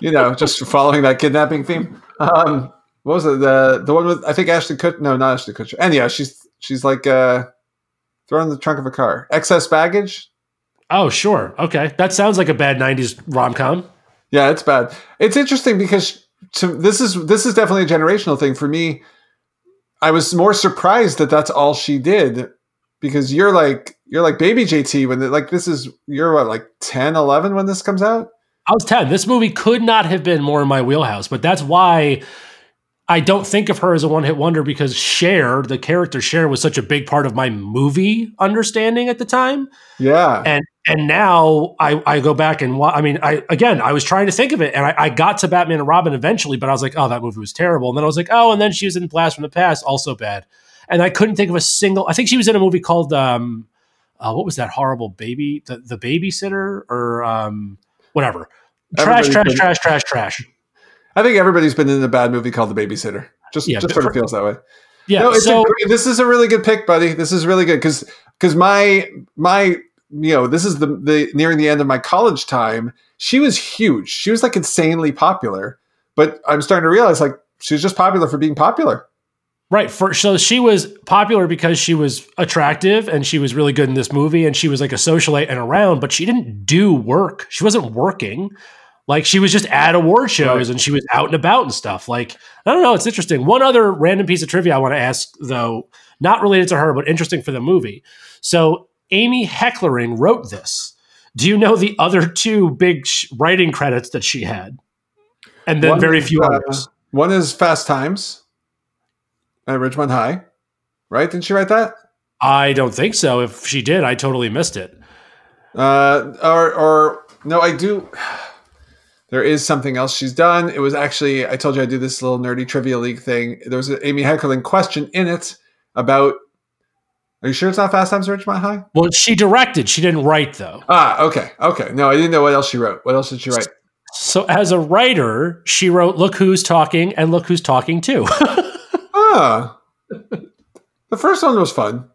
B: you know, just following that kidnapping theme. Um, what was it? The the one with I think Ashley Kutcher. No, not Ashley Kutcher. And yeah, she's she's like uh, thrown in the trunk of a car. Excess baggage.
A: Oh, sure. Okay, that sounds like a bad '90s rom com.
B: Yeah, it's bad. It's interesting because to, this is this is definitely a generational thing for me. I was more surprised that that's all she did because you're like you're like baby JT when the, like this is you're what like 10 11 when this comes out
A: I was 10 this movie could not have been more in my wheelhouse but that's why I don't think of her as a one hit wonder because Cher, the character Cher, was such a big part of my movie understanding at the time.
B: Yeah.
A: And and now I, I go back and wa- I mean, I again, I was trying to think of it and I, I got to Batman and Robin eventually, but I was like, oh, that movie was terrible. And then I was like, oh, and then she was in Blast from the Past, also bad. And I couldn't think of a single, I think she was in a movie called, um, uh, what was that horrible baby, the, the babysitter or um, whatever. Trash, trash, been- trash, trash, trash.
B: I think everybody's been in a bad movie called The Babysitter. Just yeah, just sort of feels that way.
A: Yeah. No,
B: so, a, this is a really good pick, buddy. This is really good because because my my you know this is the the nearing the end of my college time. She was huge. She was like insanely popular. But I'm starting to realize like she was just popular for being popular.
A: Right. For so she was popular because she was attractive and she was really good in this movie and she was like a socialite and around, but she didn't do work. She wasn't working. Like she was just at award shows and she was out and about and stuff. Like, I don't know, it's interesting. One other random piece of trivia I want to ask, though, not related to her, but interesting for the movie. So Amy Heckerling wrote this. Do you know the other two big sh- writing credits that she had? And then one very few uh, others.
B: One is Fast Times at Ridgemont High, right? Didn't she write that?
A: I don't think so. If she did, I totally missed it.
B: Uh, or, or no, I do there is something else she's done. It was actually, I told you I do this little nerdy trivia league thing. There was an Amy Heckerling question in it about. Are you sure it's not Fast Times at Ridgemont High?
A: Well, she directed. She didn't write though.
B: Ah, okay, okay. No, I didn't know what else she wrote. What else did she write?
A: So, as a writer, she wrote "Look Who's Talking" and "Look Who's Talking Too."
B: ah, the first one was fun.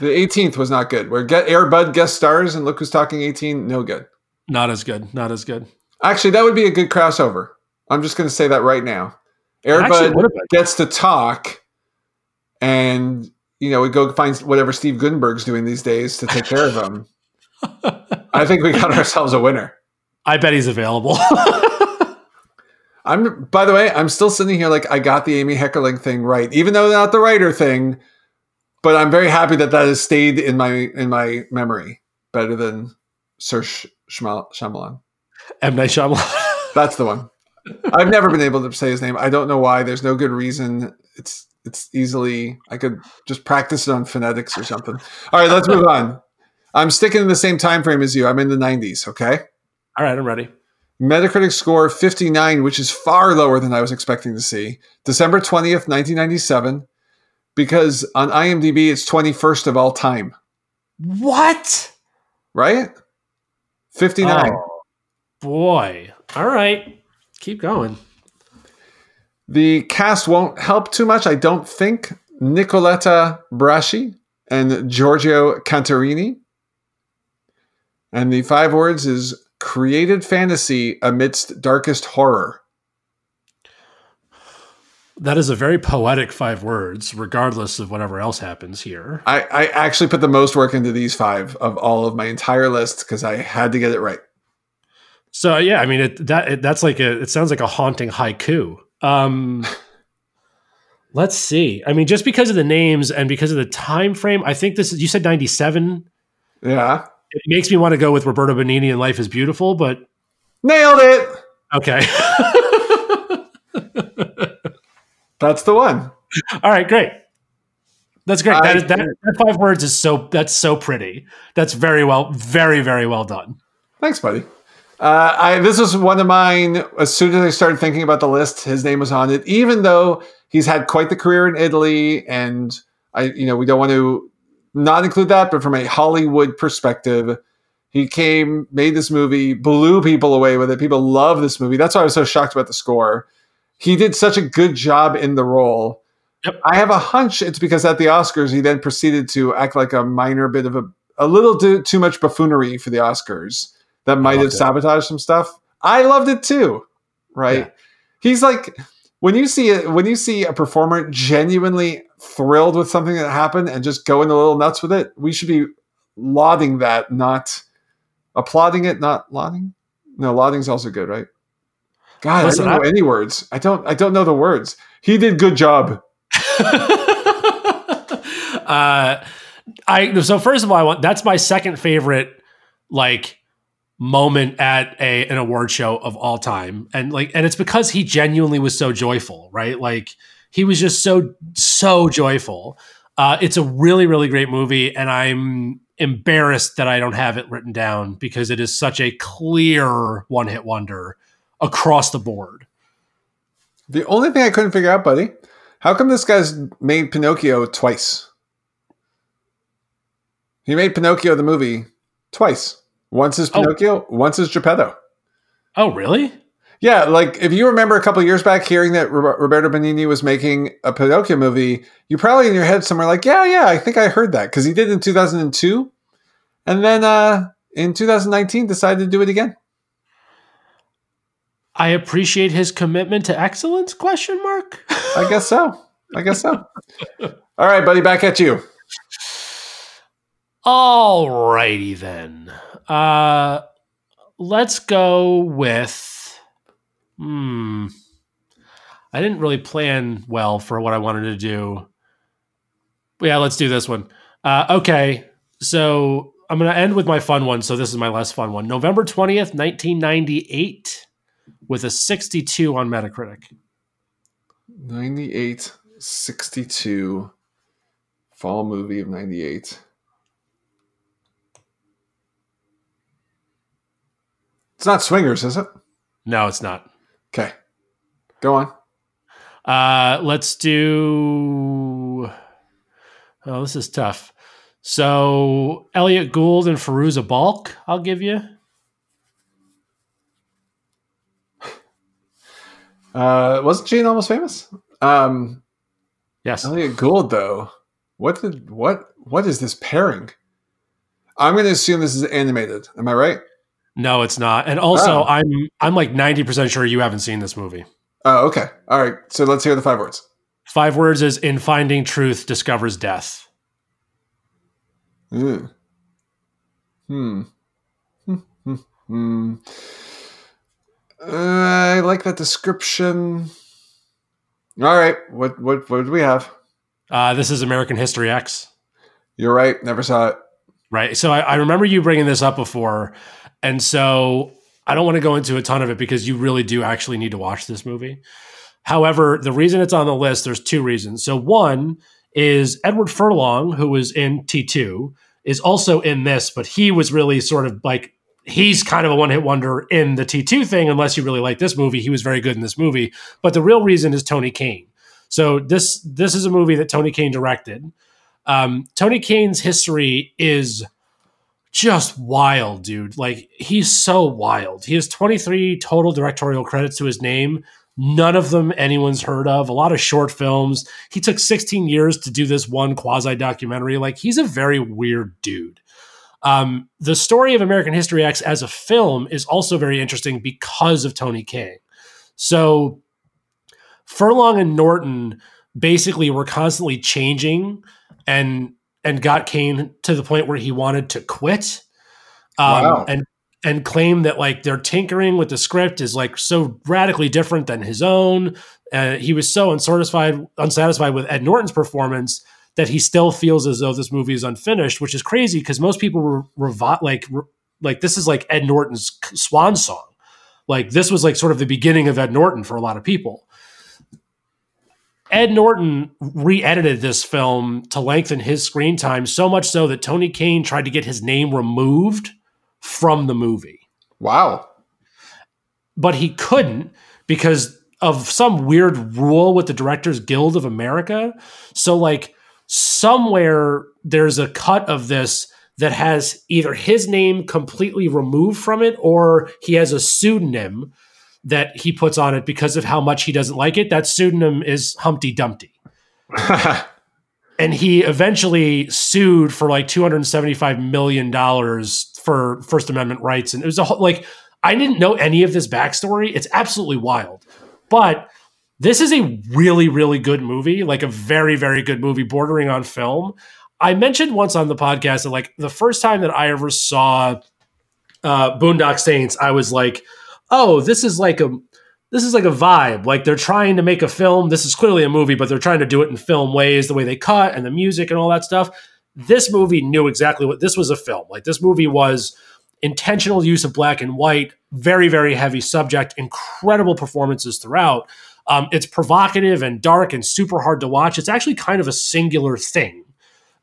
B: The 18th was not good. Where Get Airbud guest stars and Look Who's Talking 18, no good.
A: Not as good. Not as good.
B: Actually, that would be a good crossover. I'm just going to say that right now. Airbud gets to talk, and you know we go find whatever Steve Guttenberg's doing these days to take care of him. I think we got ourselves a winner.
A: I bet he's available.
B: I'm. By the way, I'm still sitting here like I got the Amy Heckerling thing right, even though not the writer thing. But I'm very happy that that has stayed in my in my memory better than Sir Shyamalan.
A: M Night Shyamalan.
B: That's the one. I've never been able to say his name. I don't know why. There's no good reason. It's it's easily I could just practice it on phonetics or something. All right, let's move on. I'm sticking in the same time frame as you. I'm in the 90s. Okay.
A: All right, I'm ready.
B: Metacritic score 59, which is far lower than I was expecting to see. December 20th, 1997, because on IMDb it's 21st of all time.
A: What?
B: Right? 59.
A: Oh, boy. All right. Keep going.
B: The cast won't help too much, I don't think. Nicoletta Braschi and Giorgio Cantarini. And the five words is created fantasy amidst darkest horror.
A: That is a very poetic five words, regardless of whatever else happens here.
B: I, I actually put the most work into these five of all of my entire list because I had to get it right.
A: So yeah, I mean it, that it, that's like a it sounds like a haunting haiku. Um, let's see. I mean, just because of the names and because of the time frame, I think this is you said ninety seven.
B: Yeah,
A: it makes me want to go with Roberto Benigni and Life is Beautiful, but
B: nailed it.
A: Okay.
B: That's the one.
A: All right, great. That's great.
B: I-
A: that is that, that five words is so that's so pretty. That's very well, very very well done.
B: Thanks, buddy. Uh, I this was one of mine. As soon as I started thinking about the list, his name was on it. Even though he's had quite the career in Italy, and I, you know, we don't want to not include that. But from a Hollywood perspective, he came, made this movie, blew people away with it. People love this movie. That's why I was so shocked about the score. He did such a good job in the role.
A: Yep.
B: I have a hunch it's because at the Oscars he then proceeded to act like a minor bit of a a little too, too much buffoonery for the Oscars that might have
A: it.
B: sabotaged some stuff. I loved it too. Right?
A: Yeah.
B: He's like when you see it when you see a performer genuinely thrilled with something that happened and just going a little nuts with it, we should be lauding that, not applauding it, not lauding. No, lauding's also good, right? God,
A: Listen,
B: I don't know
A: I-
B: any words. I don't I don't know the words. He did good job.
A: uh, I so first of all, I want that's my second favorite like moment at a an award show of all time, and like, and it's because he genuinely was so joyful, right? Like he was just so so joyful. Uh, it's a really really great movie, and I'm embarrassed that I don't have it written down because it is such a clear one hit wonder across the board.
B: The only thing I couldn't figure out, buddy, how come this guy's made Pinocchio twice? He made Pinocchio the movie twice. Once as
A: Oh.
B: Pinocchio, once as Geppetto.
A: Oh, really?
B: Yeah, like if you remember a couple years back hearing that Roberto Benigni was making a Pinocchio movie, you probably in your head somewhere like, yeah, yeah, I think I heard that because he did in 2002, and then uh, in 2019 decided to do it again.
A: I appreciate his commitment to excellence? Question mark.
B: I guess so. I guess so. All right, buddy, back at you.
A: Alrighty then. Uh let's go with hmm. I didn't really plan well for what I wanted to do. But yeah, let's do this one. Uh okay. So I'm gonna end with my fun one. So this is my less fun one. November 20th, 1998, with a 62 on Metacritic.
B: 98, 62, fall movie of 98. It's not Swingers, is it?
A: No, it's not.
B: Okay. Go on.
A: Uh, let's do. Oh, this is tough. So Elliot Gould and Fairuza Balk, I'll give you.
B: Uh, wasn't Jane almost famous? Um,
A: Yes.
B: Elliot Gould, though. What did what what is this pairing? I'm going to assume this is animated. Am I right?
A: No, it's not. And also,
B: Oh.
A: I'm I'm like ninety percent sure you haven't seen this movie.
B: Oh, okay. All right. So let's hear the five words.
A: Five words is in finding truth discovers death.
B: Mm. Hmm. Hmm. Hmm. Hmm. Uh, I like that description. All right. What what what do we have?
A: Uh, this is American History X.
B: You're right. Never saw it.
A: Right. So I, I remember you bringing this up before. And so I don't want to go into a ton of it because you really do actually need to watch this movie. However, the reason it's on the list, there's two reasons. So one is Edward Furlong, who was in T2, is also in this, but he was really sort of like he's kind of a one-hit wonder in the T2 thing, unless you really like this movie. He was very good in this movie. But the real reason is Tony Kane. So this this is a movie that Tony Kane directed. Um, Tony Kane's history is just wild, dude. Like he's so wild. He has 23 total directorial credits to his name. None of them anyone's heard of. A lot of short films. He took 16 years to do this one quasi documentary. Like he's a very weird dude. Um, the story of American History X as a film is also very interesting because of Tony King. So Furlong and Norton basically were constantly changing and and got Kane to the point where he wanted to quit. Um,
B: Wow.
A: and and claim that like their tinkering with the script is like so radically different than his own. And he was so unsatisfied unsatisfied with Ed Norton's performance that he still feels as though this movie is unfinished, which is crazy because most people were revi- like re- like this is like Ed Norton's swan song. Like this was like sort of the beginning of Ed Norton for a lot of people. Ed Norton re-edited this film to lengthen his screen time so much so that Tony Kane tried to get his name removed from the movie.
B: Wow.
A: But he couldn't because of some weird rule with the Directors Guild of America. So like somewhere there's a cut of this that has either his name completely removed from it or he has a pseudonym that he puts on it because of how much he doesn't like it. That pseudonym is Humpty Dumpty. and he eventually sued for like $275 million for First Amendment rights. And it was a whole, like, I didn't know any of this backstory. It's absolutely wild. But this is a really, really good movie, like a very, very good movie bordering on film. I mentioned once on the podcast that, like, the first time that I ever saw uh, Boondock Saints, I was like, oh, this is like a this is like a vibe. Like they're trying to make a film. This is clearly a movie, but they're trying to do it in film ways, the way they cut and the music and all that stuff. This movie knew exactly what this was a film. Like this movie was intentional use of black and white, very, very heavy subject, incredible performances throughout. Um, it's provocative and dark and super hard to watch. It's actually kind of a singular thing.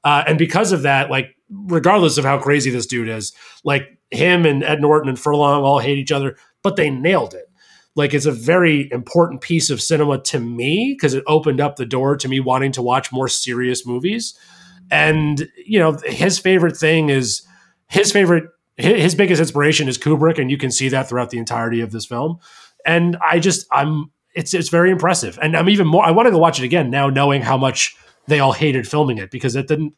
A: Uh, and because of that, like, regardless of how crazy this dude is, like him and Ed Norton and Furlong all hate each other but they nailed it. Like it's a very important piece of cinema to me because it opened up the door to me wanting to watch more serious movies. And you know, his favorite thing is his favorite his biggest inspiration is Kubrick, and you can see that throughout the entirety of this film. And I just I'm it's it's very impressive, and I'm even more. I want to go watch it again now, knowing how much they all hated filming it because it didn't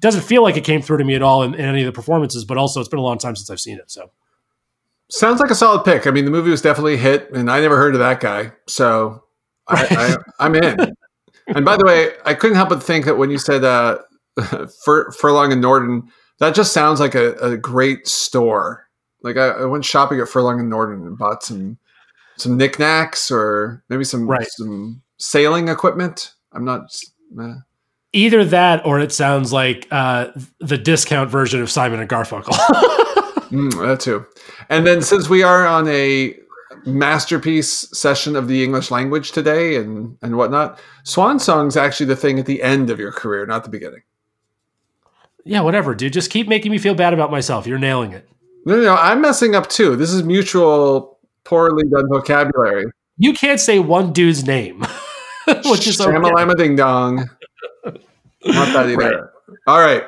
A: doesn't feel like it came through to me at all in, in any of the performances. But also, it's been a long time since I've seen it, so
B: Sounds like a solid pick. I mean, the movie was definitely a hit, and I never heard of that guy, so I, I, am in. and by the way, I couldn't help but think that when you said uh, Fur, Furlong and Norton, that just sounds like a, a great store. Like I, I, went shopping at Furlong and Norton and bought some some knickknacks or maybe some right. some sailing equipment. I'm not.
A: Uh, Either that, or it sounds like uh, the discount version of Simon and Garfunkel.
B: mm, that too. And then since we are on a masterpiece session of the English language today and and whatnot, swan song's actually the thing at the end of your career, not the beginning.
A: Yeah, whatever, dude. Just keep making me feel bad about myself. You're nailing it.
B: No, no, no I'm messing up too. This is mutual, poorly done vocabulary.
A: You can't say one dude's name, which is
B: Shamalama okay. ding dong. Not that either. Right. All right.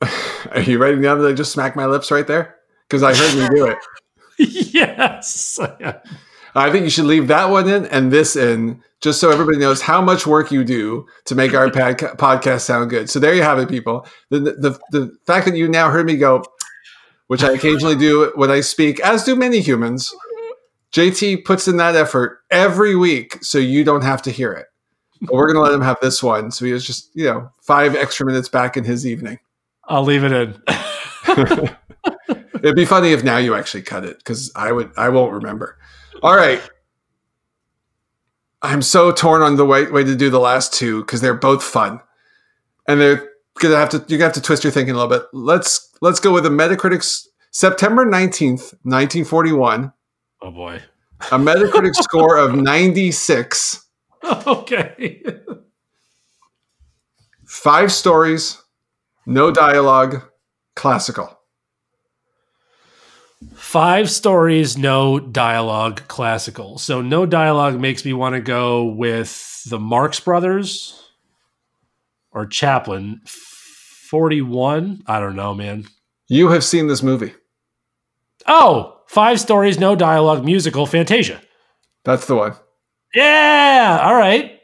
B: Are you writing down that I just smacked my lips right there? Because I heard you do it.
A: yes.
B: I think you should leave that one in and this in, just so everybody knows how much work you do to make our podcast sound good. So there you have it, people. The, the, the fact that you now heard me go, which I occasionally do when I speak, as do many humans, JT puts in that effort every week so you don't have to hear it. But we're going to let him have this one. So he was just, you know, five extra minutes back in his evening.
A: I'll leave it in.
B: It'd be funny if now you actually cut it because I would I won't remember. All right. I'm so torn on the way, way to do the last two because they're both fun. And they're gonna have to you're gonna have to twist your thinking a little bit. Let's let's go with the Metacritic's September 19th, 1941.
A: Oh boy.
B: A Metacritic score of 96.
A: Okay.
B: Five stories, no dialogue, classical.
A: Five stories, no dialogue, classical. So no dialogue makes me want to go with the Marx Brothers or Chaplin. 41? I don't know, man.
B: You have seen this movie.
A: Oh, five stories, no dialogue, musical, Fantasia.
B: That's the one.
A: Yeah. All right.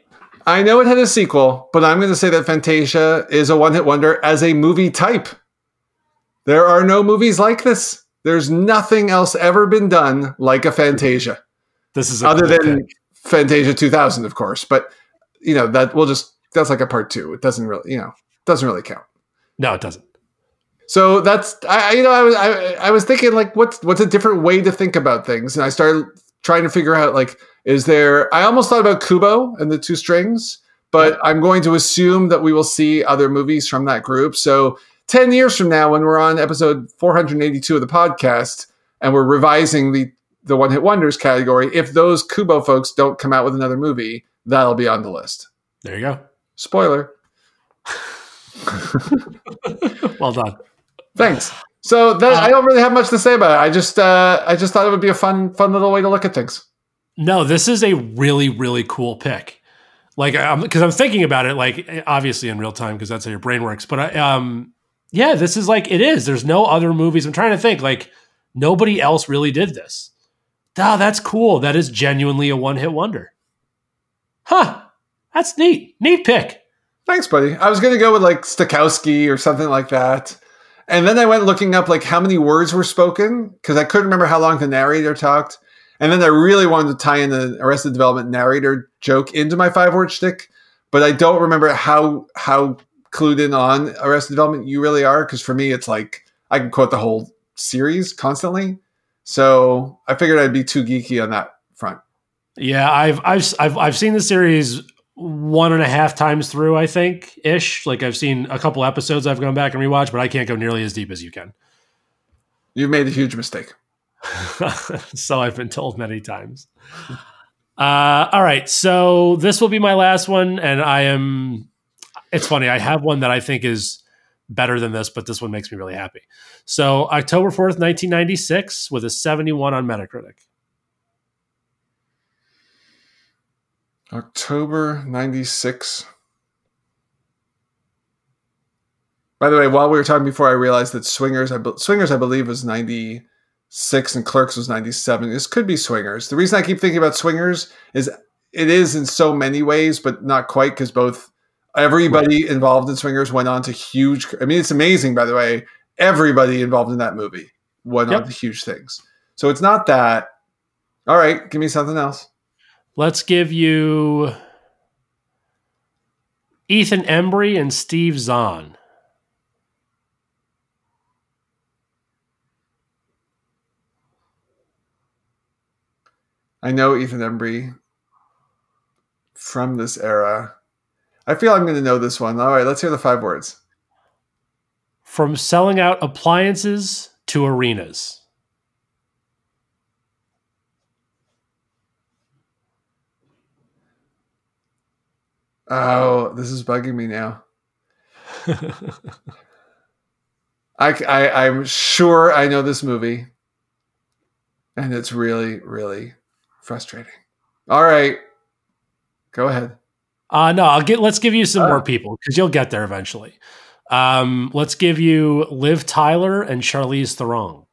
B: I know it had a sequel, but I'm going to say that Fantasia is a one hit wonder as a movie type. There are no movies like this. There's nothing else ever been done like a Fantasia.
A: This is
B: other than. Fantasia 2000, of course. But you know that we'll just that's like a part two. It doesn't really you know doesn't really count.
A: No, it doesn't.
B: So that's I you know I was I, I was thinking like what's what's a different way to think about things, and I started trying to figure out like is there I almost thought about Kubo and the two strings, but I'm going to assume that we will see other movies from that group. So 10 years from now when we're on episode 482 of the podcast and we're revising the the one hit wonders category. If those Kubo folks don't come out with another movie, that'll be on the list.
A: There you go.
B: Spoiler.
A: well done.
B: Thanks. So that, uh, I don't really have much to say about it. I just uh, I just thought it would be a fun fun little way to look at things.
A: No, this is a really really cool pick. Like, because I'm, I'm, thinking about it, like obviously in real time because that's how your brain works. But I, um, yeah, this is like it is. There's no other movies. I'm trying to think. Like nobody else really did this. Oh, that's cool. That is genuinely a one hit wonder. Huh. That's neat. Neat pick.
B: Thanks, buddy. I was gonna go with like Stokowski or something like that. And then I went looking up like how many words were spoken because I couldn't remember how long the narrator talked. And then I really wanted to tie in the Arrested Development narrator joke into my five word shtick, but I don't remember how how clued in on Arrested Development you really are. Because for me, it's like I can quote the whole series constantly. So I figured I'd be too geeky on that front.
A: Yeah, I've I've I've, I've seen the series one and a half times through, I think, ish. Like I've seen a couple episodes I've gone back and rewatched, but I can't go nearly as deep as you can.
B: You've made a huge mistake.
A: so I've been told many times. Uh, all right. So this will be my last one. And I am, it's funny. I have one that I think is better than this, but this one makes me really happy. So October 4th, 1996, with a 71 on Metacritic.
B: October 96. By the way, while we were talking before, I realized that Swingers, I, Swingers, I believe, was 96 and Clerks was 97. This could be Swingers. The reason I keep thinking about Swingers is it is in so many ways, but not quite because both everybody right. involved in Swingers went on to huge. I mean, it's amazing, by the way. Everybody involved in that movie went yep. on to huge things. So it's not that. All right, give me something else.
A: Let's give you Ethan Embry and Steve Zahn.
B: I know Ethan Embry from this era. I feel I'm going to know this one. All right, let's hear the five words.
A: From selling out appliances to arenas.
B: Oh, this is bugging me now. I, I I'm sure I know this movie, and it's really really frustrating. All right, go ahead.
A: Uh no, I'll get. Let's give you some uh, more people because you'll get there eventually. Um, let's give you Liv Tyler and Charlize Theron.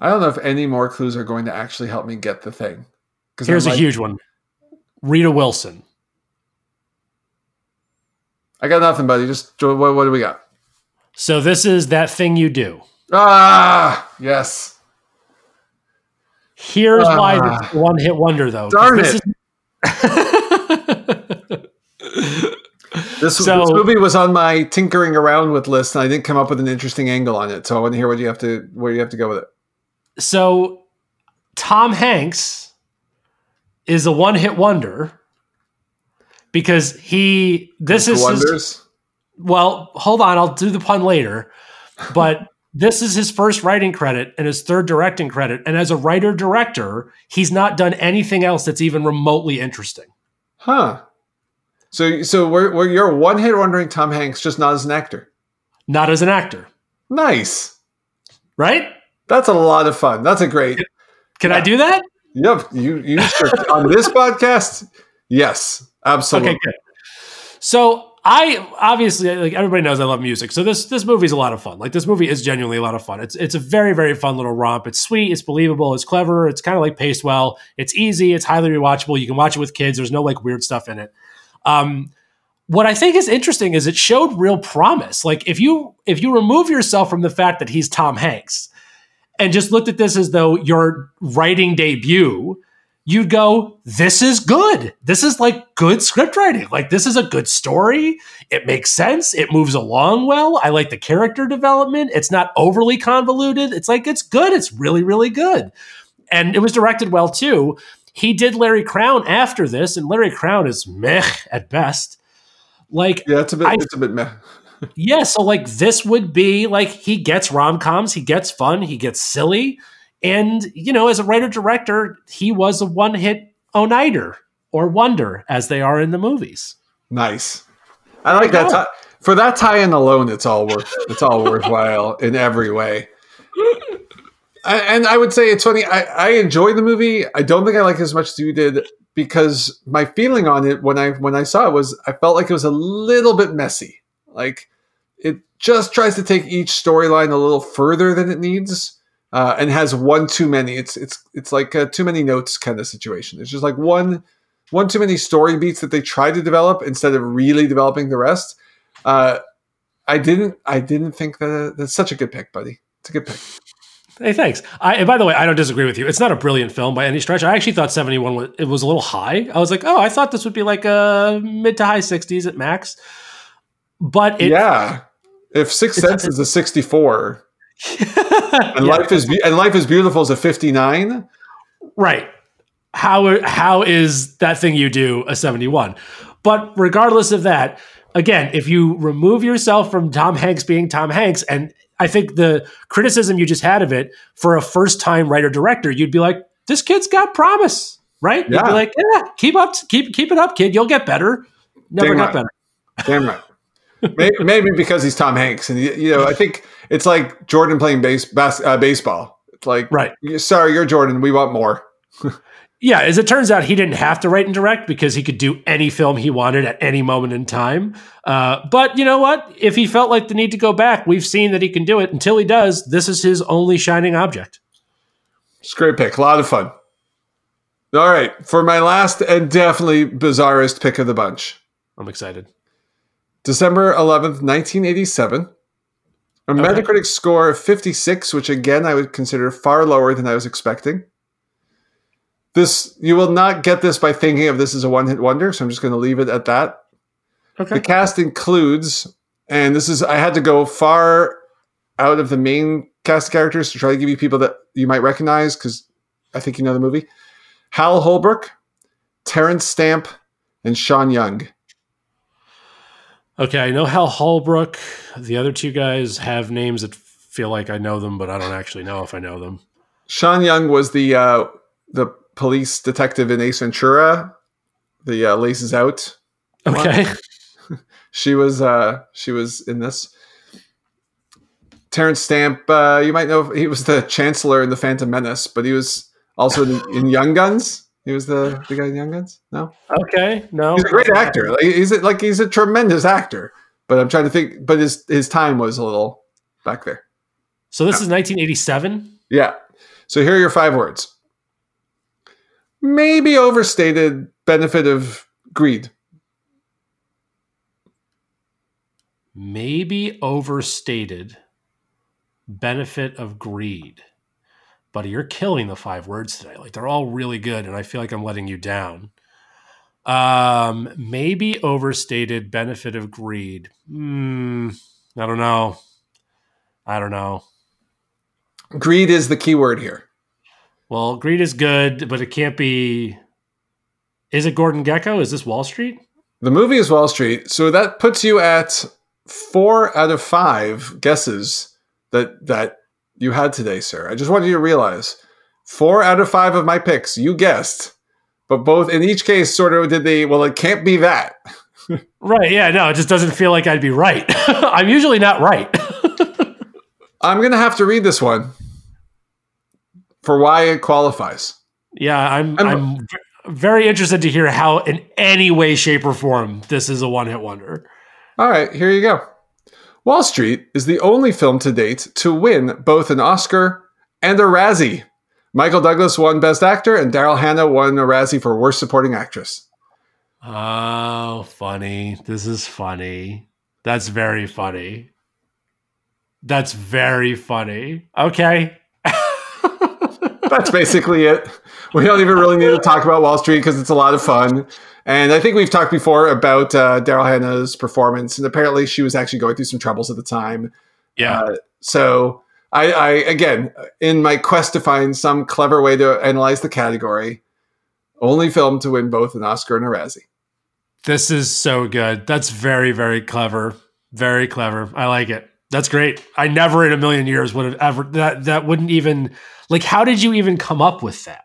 B: I don't know if any more clues are going to actually help me get the thing.
A: Here's a huge one. Rita Wilson.
B: I got nothing, buddy. Just what, what do we got?
A: So this is that thing you do.
B: Ah, yes.
A: Here's ah. why this one hit wonder, though.
B: Darn it. Is- this, so, this, movie was on my tinkering around with list, and I didn't come up with an interesting angle on it. So I want to hear what you have to where you have to go with it.
A: So Tom Hanks is a one hit wonder because he this is wonders. His, well, hold on, I'll do the pun later. But this is his first writing credit and his third directing credit. And as a writer director, he's not done anything else that's even remotely interesting.
B: Huh. So, so we're, we're you're one hit wondering Tom Hanks, just not as an actor.
A: Not as an actor.
B: Nice.
A: Right?
B: That's a lot of fun. That's a great.
A: Can, can yeah. I do that?
B: Yep, you you sure on this podcast? Yes, absolutely. Okay, good.
A: So I obviously like everybody knows I love music. So this this movie is a lot of fun. Like this movie is genuinely a lot of fun. It's it's a very very fun little romp. It's sweet. It's believable. It's clever. It's kind of like paced well. It's easy. It's highly rewatchable. You can watch it with kids. There's no like weird stuff in it. Um, what I think is interesting is it showed real promise. Like if you if you remove yourself from the fact that he's Tom Hanks and just looked at this as though your writing debut, you'd go, This is good. This is like good script writing. Like, this is a good story. It makes sense. It moves along well. I like the character development. It's not overly convoluted. It's like, it's good. It's really, really good. And it was directed well, too. He did Larry Crowne after this, and Larry Crowne is meh at best. Like,
B: yeah, it's a bit, I, it's a bit meh.
A: yeah, so like this would be like he gets rom coms, he gets fun, he gets silly, and you know, as a writer director, he was a one hit oneiter or wonder as they are in the movies.
B: Nice. I like that. T- for that tie-in alone, it's all worth. It's all worthwhile in every way. and I would say it's funny. I, I enjoyed the movie. I don't think I like it as much as you did because my feeling on it when I when I saw it was I felt like it was a little bit messy. Like it just tries to take each storyline a little further than it needs, uh, and has one too many. It's it's it's like a too many notes kind of situation. It's just like one one too many story beats that they try to develop instead of really developing the rest. Uh, I didn't I didn't think that that's such a good pick, buddy. It's a good pick.
A: Hey, thanks. I, and by the way, I don't disagree with you. It's not a brilliant film by any stretch. I actually thought 71 was, it was a little high. I was like, oh, I thought this would be like a mid to high 60s at max. But it,
B: yeah, if Six Sense is a 64 and yeah. life is and life is beautiful is a 59,
A: right? How how is that thing you do a 71? But regardless of that, again, if you remove yourself from Tom Hanks being Tom Hanks and I think the criticism you just had of it for a first time writer director, you'd be like, this kid's got promise, right? Yeah. You'd be like, yeah, keep up, keep keep it up, kid. You'll get better. Never Damn got right. better.
B: Damn right. Maybe, maybe, because he's Tom Hanks, and you know, I think it's like Jordan playing base, bas- uh, baseball. It's like,
A: right?
B: Sorry, you're Jordan. We want more.
A: Yeah, as it turns out, he didn't have to write and direct because he could do any film he wanted at any moment in time. Uh, but you know what? If he felt like the need to go back, we've seen that he can do it. Until he does, this is his only shining object.
B: It's a great pick. A lot of fun. All right. For my last and definitely bizarrest pick of the bunch.
A: I'm excited.
B: December 11th, 1987. A okay. Metacritic score of 56, which again I would consider far lower than I was expecting. This you will not get this by thinking of this as a one hit wonder, so I'm just going to leave it at that. Okay. The cast includes, and this is I had to go far out of the main cast characters to try to give you people that you might recognize because I think you know the movie. Hal Holbrook, Terence Stamp, and Sean Young.
A: Okay, I know Hal Holbrook. The other two guys have names that feel like I know them, but I don't actually know if I know them.
B: Sean Young was the uh, the police detective in Ace Ventura, the uh, laces out.
A: Okay.
B: she was uh she was in this. Terence Stamp, uh, you might know he was the Chancellor in the Phantom Menace, but he was also in, in Young Guns. He was the, the guy in Young Guns. No.
A: Okay. No.
B: He's a great actor. Like, he's a, like he's a tremendous actor. But I'm trying to think. But his his time was a little back there.
A: So this is 1987.
B: Yeah. So here are your five words maybe overstated benefit of greed.
A: Maybe overstated benefit of greed. Buddy, you're killing the five words today. Like they're all really good, and I feel like I'm letting you down. Um, maybe overstated benefit of greed. Hmm. I don't know. I don't know.
B: Greed is the key word here.
A: Well, greed is good, but it can't be. Is it Gordon Gekko? Is this Wall Street?
B: The movie is Wall Street, so that puts you at four out of five guesses that that you had today, sir. I just want you to realize four out of five of my picks you guessed, but both in each case sort of did the well. It can't be that.
A: right? Yeah. No, it just doesn't feel like I'd be right. I'm usually not right.
B: I'm gonna have to read this one for why it qualifies.
A: Yeah, I'm I'm, I'm very interested to hear how, in any way, shape, or form, this is a one hit wonder.
B: All right, here you go. Wall Street is the only film to date to win both an Oscar and a Razzie. Michael Douglas won Best Actor, and Daryl Hannah won a Razzie for Worst Supporting Actress.
A: Oh, funny. This is funny. That's very funny. That's very funny. Okay
B: that's basically it. We don't even really need to talk about Wall Street because it's a lot of fun. And I think we've talked before about uh, Daryl Hannah's performance, and apparently she was actually going through some troubles at the time.
A: Yeah. Uh,
B: so I, I, again, in my quest to find some clever way to analyze the category, only film to win both an Oscar and a Razzie.
A: This is so good. That's very, very clever. Very clever. I like it. That's great. I never in a million years would have ever that that wouldn't even like how did you even come up with that?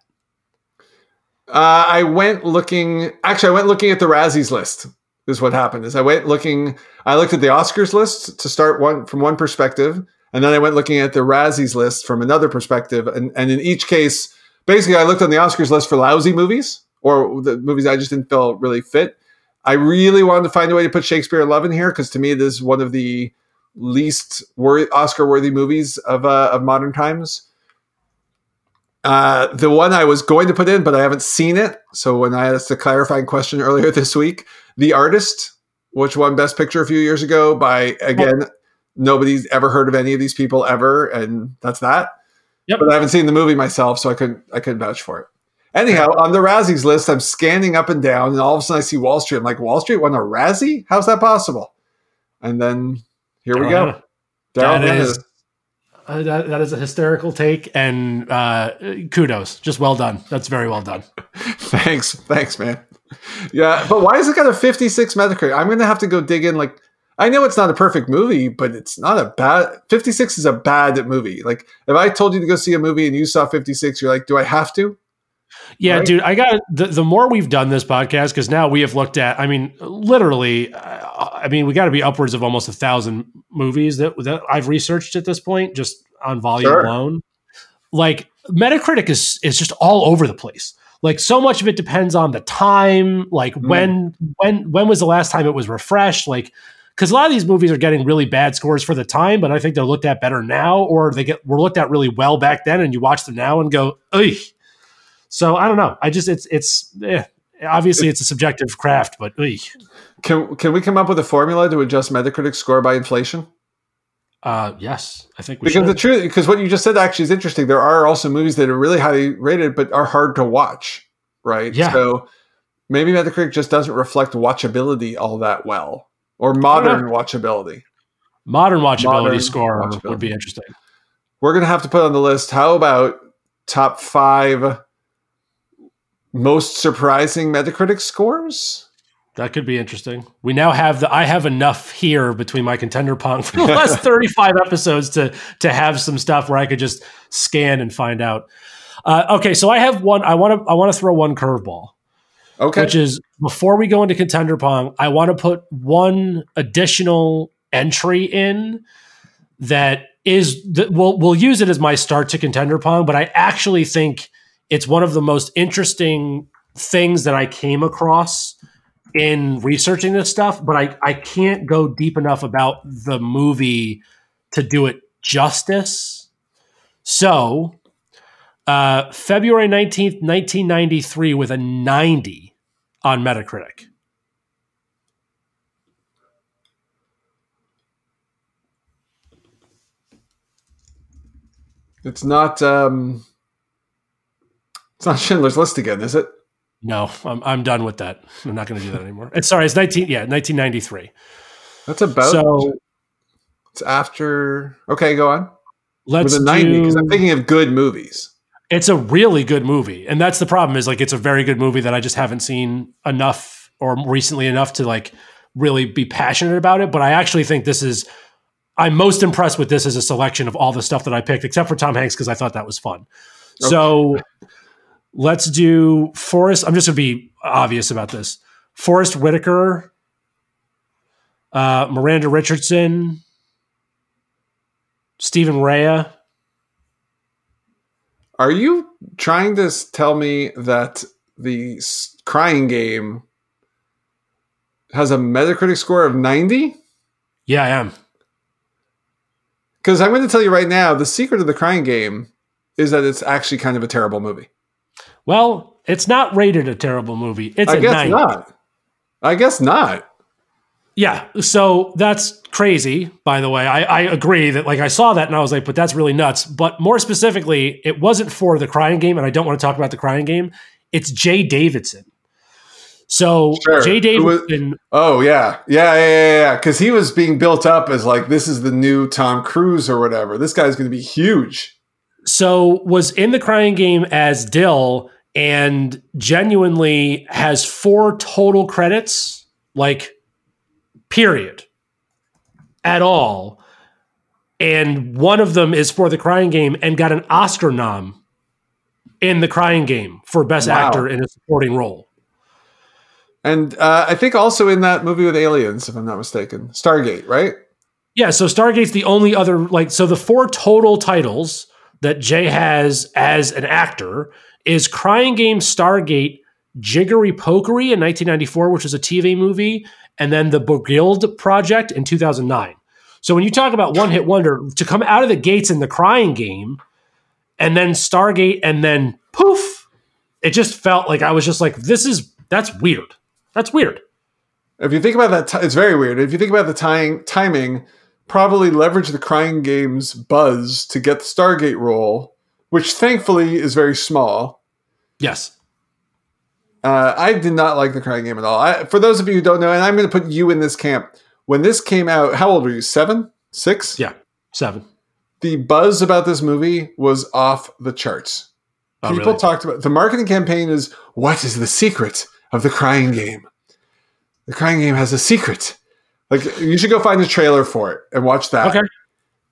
B: Uh, I went looking. Actually, I went looking at the Razzies list. Is what happened. Is I went looking. I looked at the Oscars list to start one from one perspective, and then I went looking at the Razzies list from another perspective. And and in each case, basically, I looked on the Oscars list for lousy movies or the movies I just didn't feel really fit. I really wanted to find a way to put Shakespeare in Love in here because to me, this is one of the least Oscar worthy movies of uh, of modern times. Uh, the one I was going to put in, but I haven't seen it. So when I asked a clarifying question earlier this week, The Artist, which won Best Picture a few years ago by again, nobody's ever heard of any of these people ever, and that's that.
A: Yep.
B: But I haven't seen the movie myself, so I couldn't I couldn't vouch for it. Anyhow, on the Razzies list, I'm scanning up and down, and all of a sudden I see Wall Street. I'm like, Wall Street won a Razzie? How's that possible? And then here we go. Daryl Hannah.
A: is- Uh, that, that is a hysterical take and uh, kudos. Just well done. That's very well done.
B: Thanks, thanks, man. Yeah, but why is it got a 56 Metacritic? I'm gonna have to go dig in. Like, I know it's not a perfect movie, but it's not a bad. 56 is a bad movie. Like, if I told you to go see a movie and you saw 56, you're like, do I have to?
A: Yeah,
B: Right?
A: dude, I got the, the more we've done this podcast because now we have looked at. I mean, literally, uh, I mean, we got to be upwards of almost a thousand movies that that I've researched at this point, just on volume
B: Sure.
A: alone. Like Metacritic is is just all over the place. Like so much of it depends on the time, like
B: Mm.
A: when when when was the last time it was refreshed, like because a lot of these movies are getting really bad scores for the time, but I think they're looked at better now, or they get were looked at really well back then, and you watch them now and go, Ugh. So I don't know. I just it's it's eh. obviously it's a subjective craft, but.
B: Can can we come up with a formula to adjust Metacritic score by inflation?
A: uh, yes, I think we
B: Because
A: should.
B: the truth, because what you just said actually is interesting. There are also movies that are really highly rated, but are hard to watch, right?
A: Yeah.
B: So maybe Metacritic just doesn't reflect watchability all that well, or modern watchability.
A: Modern watchability
B: Modern
A: score
B: watchability.
A: would be interesting.
B: We're gonna have to put on the list. How about top five most surprising Metacritic scores?
A: That could be interesting. We now have the I have enough here between my contender pong for the last 35 episodes to to have some stuff where I could just scan and find out. Uh, okay, so I have one. I want to I want to throw one curveball.
B: Okay.
A: which is before we go into contender pong, I want to put one additional entry in that is that we'll we'll use it as my start to contender pong, but I actually think it's one of the most interesting things that I came across in researching this stuff, but I, I can't go deep enough about the movie to do it justice. So, uh, February 19th, 1993, with a 90 on Metacritic.
B: it's not. um It's not Schindler's List again, is it?
A: No, I'm, I'm done with that. I'm not going to do that anymore. It's sorry, it's 19, yeah, 1993.
B: That's about.
A: So
B: it's after. Okay, go on.
A: let's
B: With a ninety, because
A: do-
B: I'm thinking of good movies.
A: it's a really good movie and that's the problem is like it's a very good movie that i just haven't seen enough or recently enough to like really be passionate about it but i actually think this is i'm most impressed with this as a selection of all the stuff that i picked except for tom hanks because i thought that was fun so let's do forest i'm just going to be obvious about this forest whitaker uh, miranda richardson stephen rea
B: Are you trying to tell me that the Crying Game has a Metacritic score of 90?
A: yeah i am
B: Because I'm going to tell you right now, the secret of the Crying Game is that it's actually kind of a terrible movie.
A: Well, it's not rated a terrible movie. It's
B: I
A: a
B: guess
A: nine.
B: not. I guess not.
A: Yeah, so that's crazy. By the way, I, I agree that like I saw that and I was like, but that's really nuts. But more specifically, it wasn't for the Crying Game, and I don't want to talk about the Crying Game. It's Jaye Davidson. So
B: Sure.
A: Jaye
B: Who was-
A: Davidson,
B: Oh yeah, yeah, yeah, yeah, yeah. Because he was being built up as like this is the new Tom Cruise or whatever. This guy's going to be huge.
A: so was in the Crying Game as Dill, and genuinely has four total credits. Like, period. at all. And one of them is for the crying game and got an Oscar nom in the crying game for best
B: Wow.
A: actor in a supporting role.
B: And uh, I think also in that movie with aliens, if I'm not mistaken, Stargate, right?
A: Yeah, so Stargate's the only other like so the four total titles that Jaye has as an actor is Crying Game, Stargate, Jiggery Pokery in 1994, which was a TV movie, and then the Bogild Project in 2009. So when you talk about one hit wonder, to come out of the gates in the Crying Game, and then Stargate, and then poof, it just felt like I was just like, this is that's weird. That's weird.
B: If you think about that, it's very weird. If you think about the tying, timing, probably leverage the Crying Games buzz to get the Stargate role, which thankfully is very small.
A: Yes.
B: Uh, I did not like the Crying Game at all. I, for those of you who don't know, and I'm going to put you in this camp. When this came out, how old were you? Seven, six?
A: Yeah. Seven.
B: The buzz about this movie was off the charts.
A: Oh,
B: People
A: really?
B: talked about the marketing campaign is what is the secret of the crying game? The crying game has a secret. Like you should go find a trailer for it and watch that.
A: Okay.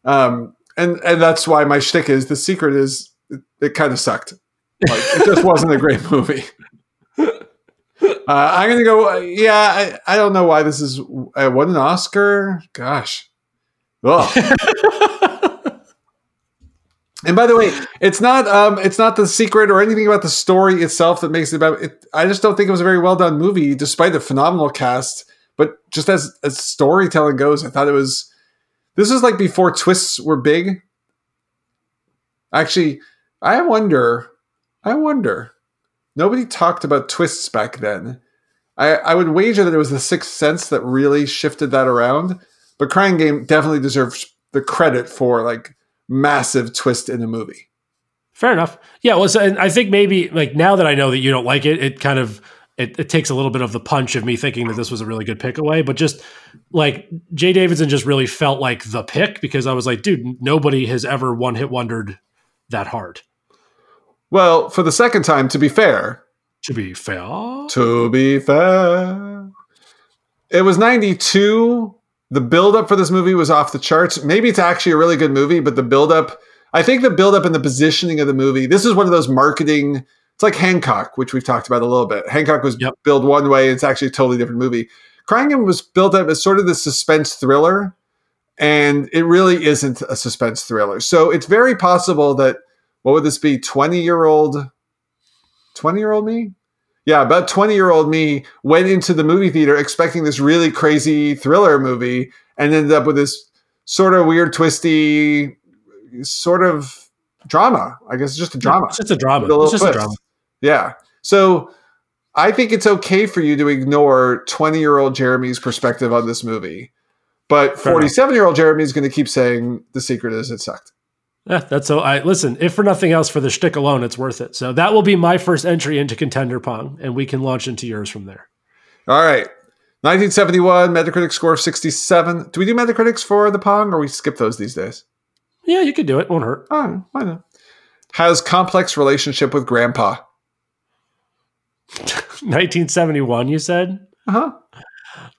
B: Um, and and that's why my shtick is the secret is it, it kind of sucked. Like it just wasn't a great movie. Uh, I'm gonna go. Yeah, I, I don't know why this is. I won an Oscar. Gosh. And by the way, it's not um, it's not the secret or anything about the story itself that makes it about it. I just don't think it was a very well done movie, despite the phenomenal cast. But just as as storytelling goes, I thought it was. This was like before twists were big. Actually, I wonder. I wonder. Nobody talked about twists back then. I, I would wager that it was the Sixth Sense that really shifted that around. But Crying Game definitely deserves the credit for like massive twist in a movie.
A: Fair enough. Yeah. Well, so, and I think maybe like now that I know that you don't like it, it kind of it, it takes a little bit of the punch of me thinking that this was a really good pick away. But just like Jaye Davidson just really felt like the pick because I was like, dude, nobody has ever one hit wondered that hard.
B: Well, for the second time, to be fair,
A: To be fair,
B: to be fair, it was 92. The buildup for this movie was off the charts. Maybe it's actually a really good movie, but the buildup, I think the buildup and the positioning of the movie, this is one of those marketing, it's like Hancock, which we've talked about a little bit. Hancock was
A: Yep.
B: built one way, it's actually a totally different movie. Crying Game was built up as sort of the suspense thriller, and it really isn't a suspense thriller. So it's very possible that, what would this be, 20 year old, 20 year old me? Yeah, about 20 year old me went into the movie theater expecting this really crazy thriller movie and ended up with this sort of weird, twisty, sort of drama. I guess it's just a drama.
A: It's just a drama.
B: a
A: It's just a drama.
B: Yeah. So I think it's okay for you to ignore 20 year old Jeremy's perspective on this movie. But 47 year old Jeremy is going to keep saying the secret is it sucked.
A: Yeah, that's so. I listen. If for nothing else, for the shtick alone, it's worth it. So that will be my first entry into contender pong, and we can launch into yours from there.
B: All right. 1971, Metacritic score of 67. Do we do Metacritics for the Pong or we skip those these days?
A: Yeah, you could do it. Won't hurt.
B: Oh, why not? Has complex relationship with grandpa.
A: 1971. You said.
B: Uh huh.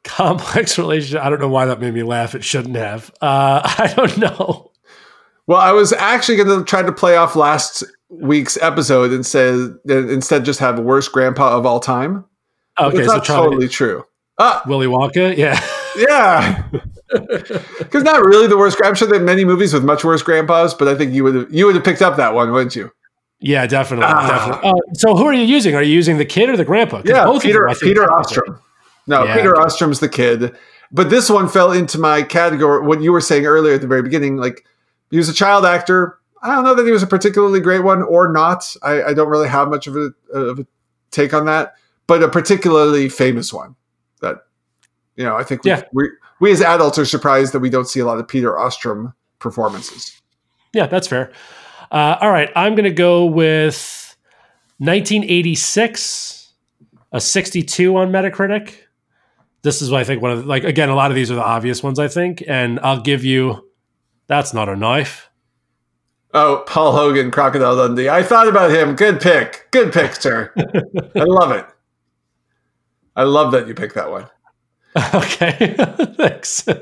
A: complex relationship. I don't know why that made me laugh. It shouldn't have. Uh, I don't know.
B: Well, I was actually going to try to play off last week's episode and say instead just have worst grandpa of all time.
A: Okay,
B: it's
A: so
B: totally true. Ah,
A: Willy Wonka. Yeah,
B: yeah. Because not really the worst. I'm sure there are many movies with much worse grandpas, but I think you would have you would have picked up that one, wouldn't you?
A: yeah, definitely,
B: Ah.
A: definitely. Uh, so who are you using? Are you using the kid or the grandpa?
B: Yeah,
A: both
B: Peter Peter Ostrum. No,
A: Yeah.
B: Peter Ostrum's the kid. But this one fell into my category. What you were saying earlier at the very beginning, like he was a child actor. I don't know that he was a particularly great one or not. I, I don't really have much of a, of a take on that, but a particularly famous one. That you know, I think we,
A: Yeah.
B: we we as adults are surprised that we don't see a lot of Peter Ostrum performances.
A: Yeah, that's fair. Uh, all right, I'm going to go with 1986, a 62 on Metacritic. This is, what I think, one of the, like again, a lot of these are the obvious ones, I think, and I'll give you. That's not a knife.
B: Oh, Paul Hogan, Crocodile Dundee. I thought about him. Good pick. Good pick, sir. I love it. I love that you picked that one.
A: Okay, thanks.
B: Uh,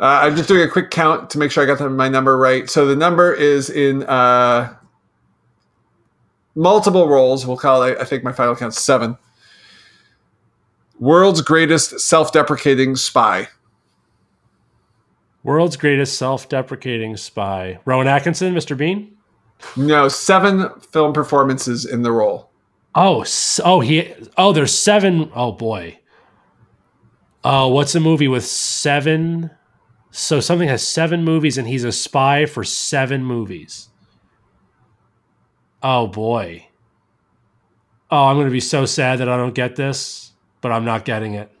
B: I'm just doing a quick count to make sure I got my number right. So the number is in uh, multiple roles. We'll call it, I think my final count seven. World's greatest self deprecating spy.
A: World's greatest self deprecating spy. Rowan Atkinson, Mr. Bean?
B: No, seven film performances in the role.
A: Oh, oh, he, oh, there's seven. Oh, boy. Oh, what's a movie with seven? So something has seven movies and he's a spy for seven movies. Oh, boy. Oh, I'm going to be so sad that I don't get this, but I'm not getting it.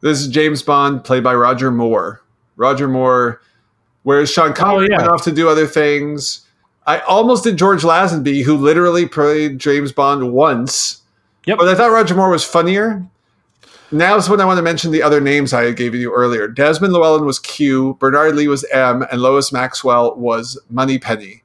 B: This is James Bond, played by Roger Moore. Roger Moore, whereas Sean oh, Connery oh, yeah. went off to do other things. I almost did George Lazenby, who literally played James Bond once. Yep. But I thought Roger Moore was funnier. Now is when I want to mention the other names I gave you earlier. Desmond Llewellyn was Q, Bernard Lee was M, and Lois Maxwell was Moneypenny.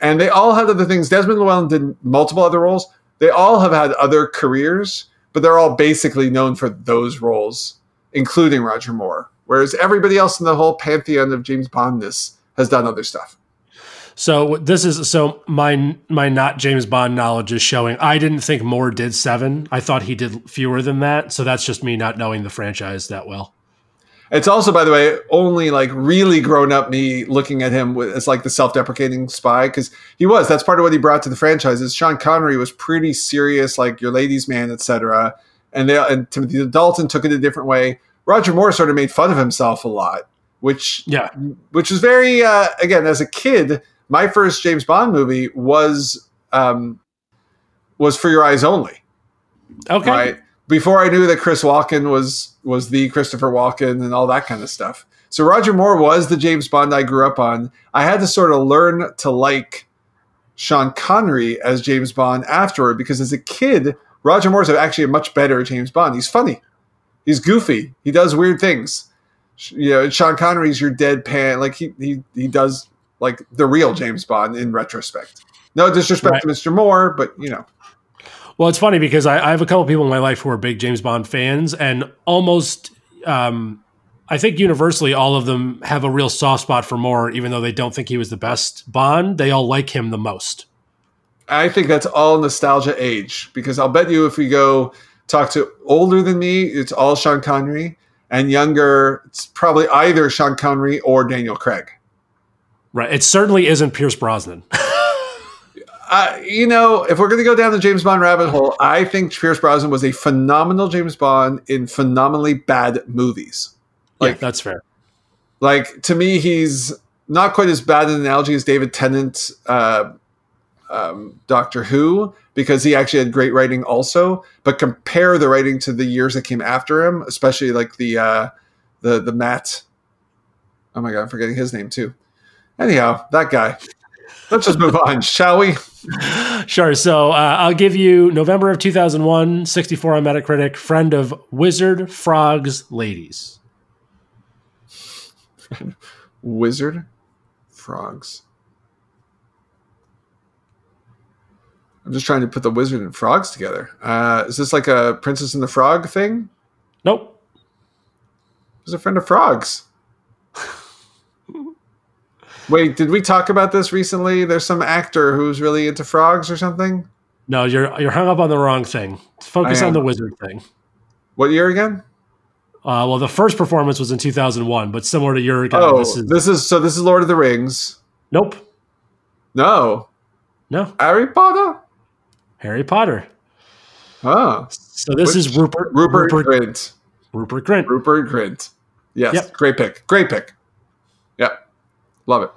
B: And they all had other things. Desmond Llewellyn did multiple other roles. They all have had other careers, but they're all basically known for those roles, including Roger Moore. Whereas everybody else in the whole pantheon of James Bondness has done other stuff.
A: So this is so my my not James Bond knowledge is showing. I didn't think Moore did seven. I thought he did fewer than that. So that's just me not knowing the franchise that well.
B: It's also, by the way, only like really grown up me looking at him as like the self-deprecating spy because he was. That's part of what he brought to the franchise. Is Sean Connery was pretty serious, like your ladies' man, etc. And they and Timothy Dalton took it a different way. Roger Moore sort of made fun of himself a lot, which
A: yeah,
B: which was very uh, again as a kid. My first James Bond movie was um, was For Your Eyes Only.
A: Okay. Right
B: before I knew that Chris Walken was was the Christopher Walken and all that kind of stuff. So Roger Moore was the James Bond I grew up on. I had to sort of learn to like Sean Connery as James Bond afterward because as a kid, Roger Moore's actually a much better James Bond. He's funny. He's goofy. He does weird things. You know, Sean Connery's your deadpan. Like he he he does like the real James Bond in retrospect. No disrespect right. to Mr. Moore, but you know.
A: Well, it's funny because I, I have a couple people in my life who are big James Bond fans, and almost, um, I think universally, all of them have a real soft spot for Moore, even though they don't think he was the best Bond. They all like him the most.
B: I think that's all nostalgia age because I'll bet you if we go talk to older than me, it's all Sean Connery, and younger, it's probably either Sean Connery or Daniel Craig.
A: Right. It certainly isn't Pierce Brosnan.
B: Uh, you know, if we're going to go down the James Bond rabbit hole, I think Pierce Brosnan was a phenomenal James Bond in phenomenally bad movies.
A: Like yeah, that's fair.
B: Like to me, he's not quite as bad an analogy as David Tennant, uh, um, Doctor Who, because he actually had great writing also. But compare the writing to the years that came after him, especially like the uh, the the Matt. Oh my god, I'm forgetting his name too. Anyhow, that guy. Let's just move on, shall we?
A: Sure. So uh, I'll give you November of 2001, 64 on Metacritic, friend of Wizard Frogs Ladies.
B: Wizard Frogs. I'm just trying to put the wizard and frogs together. Uh, is this like a Princess and the Frog thing?
A: Nope.
B: He's a friend of frogs. Wait, did we talk about this recently? There's some actor who's really into frogs or something.
A: No, you're you're hung up on the wrong thing. Focus on the wizard thing.
B: What year again?
A: Uh, well, the first performance was in 2001, but similar to your.
B: Oh, this is, this is so. This is Lord of the Rings.
A: Nope.
B: No.
A: No.
B: Harry Potter.
A: Harry Potter.
B: Oh.
A: So this Which, is Rupert.
B: Rupert. Rupert Grint.
A: Rupert Grint.
B: Rupert Grint. Yes. Yep. Great pick. Great pick. Yeah. Love it.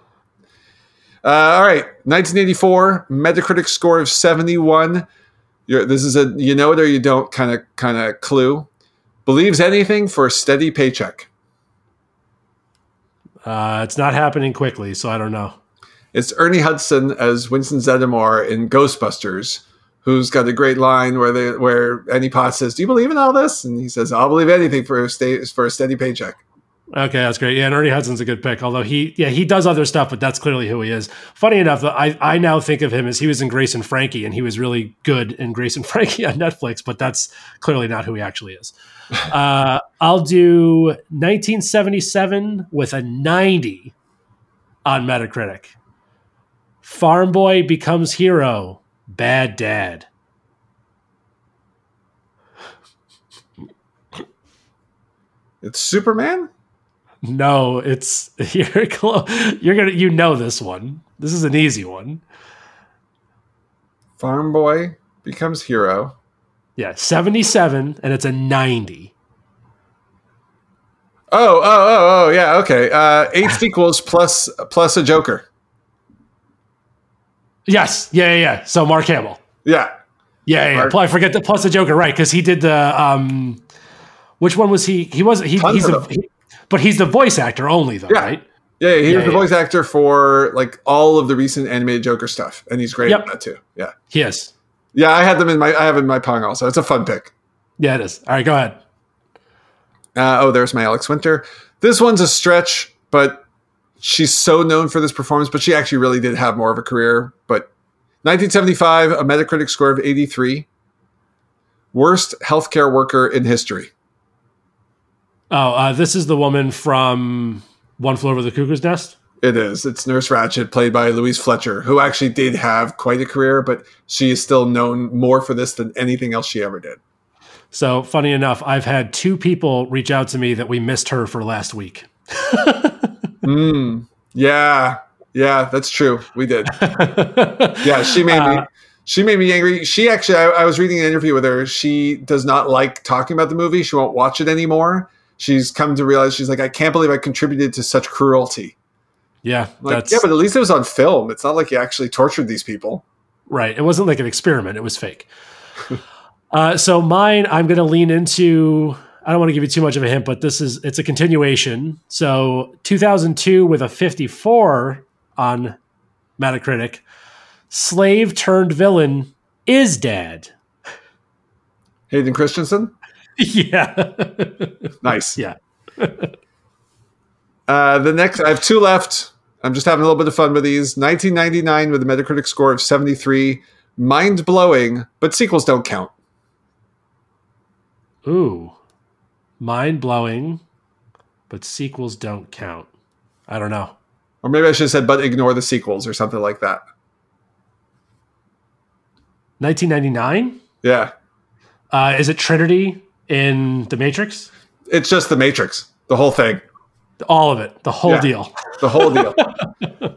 B: Uh, all right, 1984 Metacritic score of 71. You're, this is a you know it or you don't kind of kind of clue. Believes anything for a steady paycheck.
A: Uh, it's not happening quickly, so I don't know.
B: It's Ernie Hudson as Winston Zeddemore in Ghostbusters, who's got a great line where they where Annie Potts says, "Do you believe in all this?" And he says, "I'll believe anything for a stay, for a steady paycheck."
A: Okay, that's great. Yeah, and Ernie Hudson's a good pick. Although he, yeah, he does other stuff, but that's clearly who he is. Funny enough, I I now think of him as he was in Grace and Frankie, and he was really good in Grace and Frankie on Netflix. But that's clearly not who he actually is. Uh, I'll do 1977 with a 90 on Metacritic. Farm Boy becomes hero. Bad dad.
B: It's Superman.
A: No, it's you're close. You're gonna you know this one. This is an easy one.
B: Farm boy becomes hero.
A: Yeah, seventy-seven, and it's a ninety.
B: Oh, oh, oh, oh, yeah. Okay, uh, eight sequels plus plus a Joker.
A: Yes, yeah, yeah. yeah. So Mark Hamill.
B: Yeah,
A: Yeah, yeah.
B: Mark-
A: I forget the plus the Joker, right? Because he did the um, which one was he? He wasn't. He,
B: Tons
A: he's
B: them.
A: he- but he's the voice actor only, though,
B: Yeah.
A: right?
B: yeah. He
A: Yeah,
B: was the voice actor for like all of the recent animated Joker stuff, and he's great
A: Yep.
B: at that too. Yeah,
A: He is.
B: yeah. I had them in my I have in my pong also. It's a fun pick.
A: Yeah, it is. All right, go ahead.
B: Uh, oh, there's my Alex Winter. This one's a stretch, but she's so known for this performance, but she actually really did have more of a career. But 1975, a Metacritic score of 83. Worst healthcare worker in history.
A: Oh, uh, this is the woman from One Flew Over the Cuckoo's Nest.
B: It is. It's Nurse Ratched, played by Louise Fletcher, who actually did have quite a career, but she is still known more for this than anything else she ever did.
A: So funny enough, I've had two people reach out to me that we missed her for last week.
B: Mm, yeah, yeah, that's true. We did. Yeah, she made me.
A: Uh,
B: She made me angry. She actually, I, I was reading an interview with her. She does not like talking about the movie. She won't watch it anymore. She's come to realize she's like, I can't believe I contributed to such cruelty.
A: yeah,
B: Like, yeah, but at least it was on film. It's not like you actually tortured these people.
A: right. It wasn't like an experiment; it was fake. uh, so mine, I'm going to lean into. I don't want to give you too much of a hint, but this is it's a continuation. So 2002 with a 54 on Metacritic. Slave turned villain is dead.
B: Hayden Christensen,
A: yeah.
B: nice.
A: Yeah.
B: Uh, the next, I have two left. I'm just having a little bit of fun with these. 1999 with a Metacritic score of 73. Mind blowing, but sequels don't count.
A: Ooh. Mind blowing, but sequels don't count. I don't know.
B: Or maybe I should have said, but ignore the sequels or something like that.
A: 1999?
B: Yeah.
A: Uh, is it Trinity in The Matrix?
B: It's just the Matrix, the whole thing,
A: All of it, the whole
B: Yeah.
A: deal.
B: the whole deal.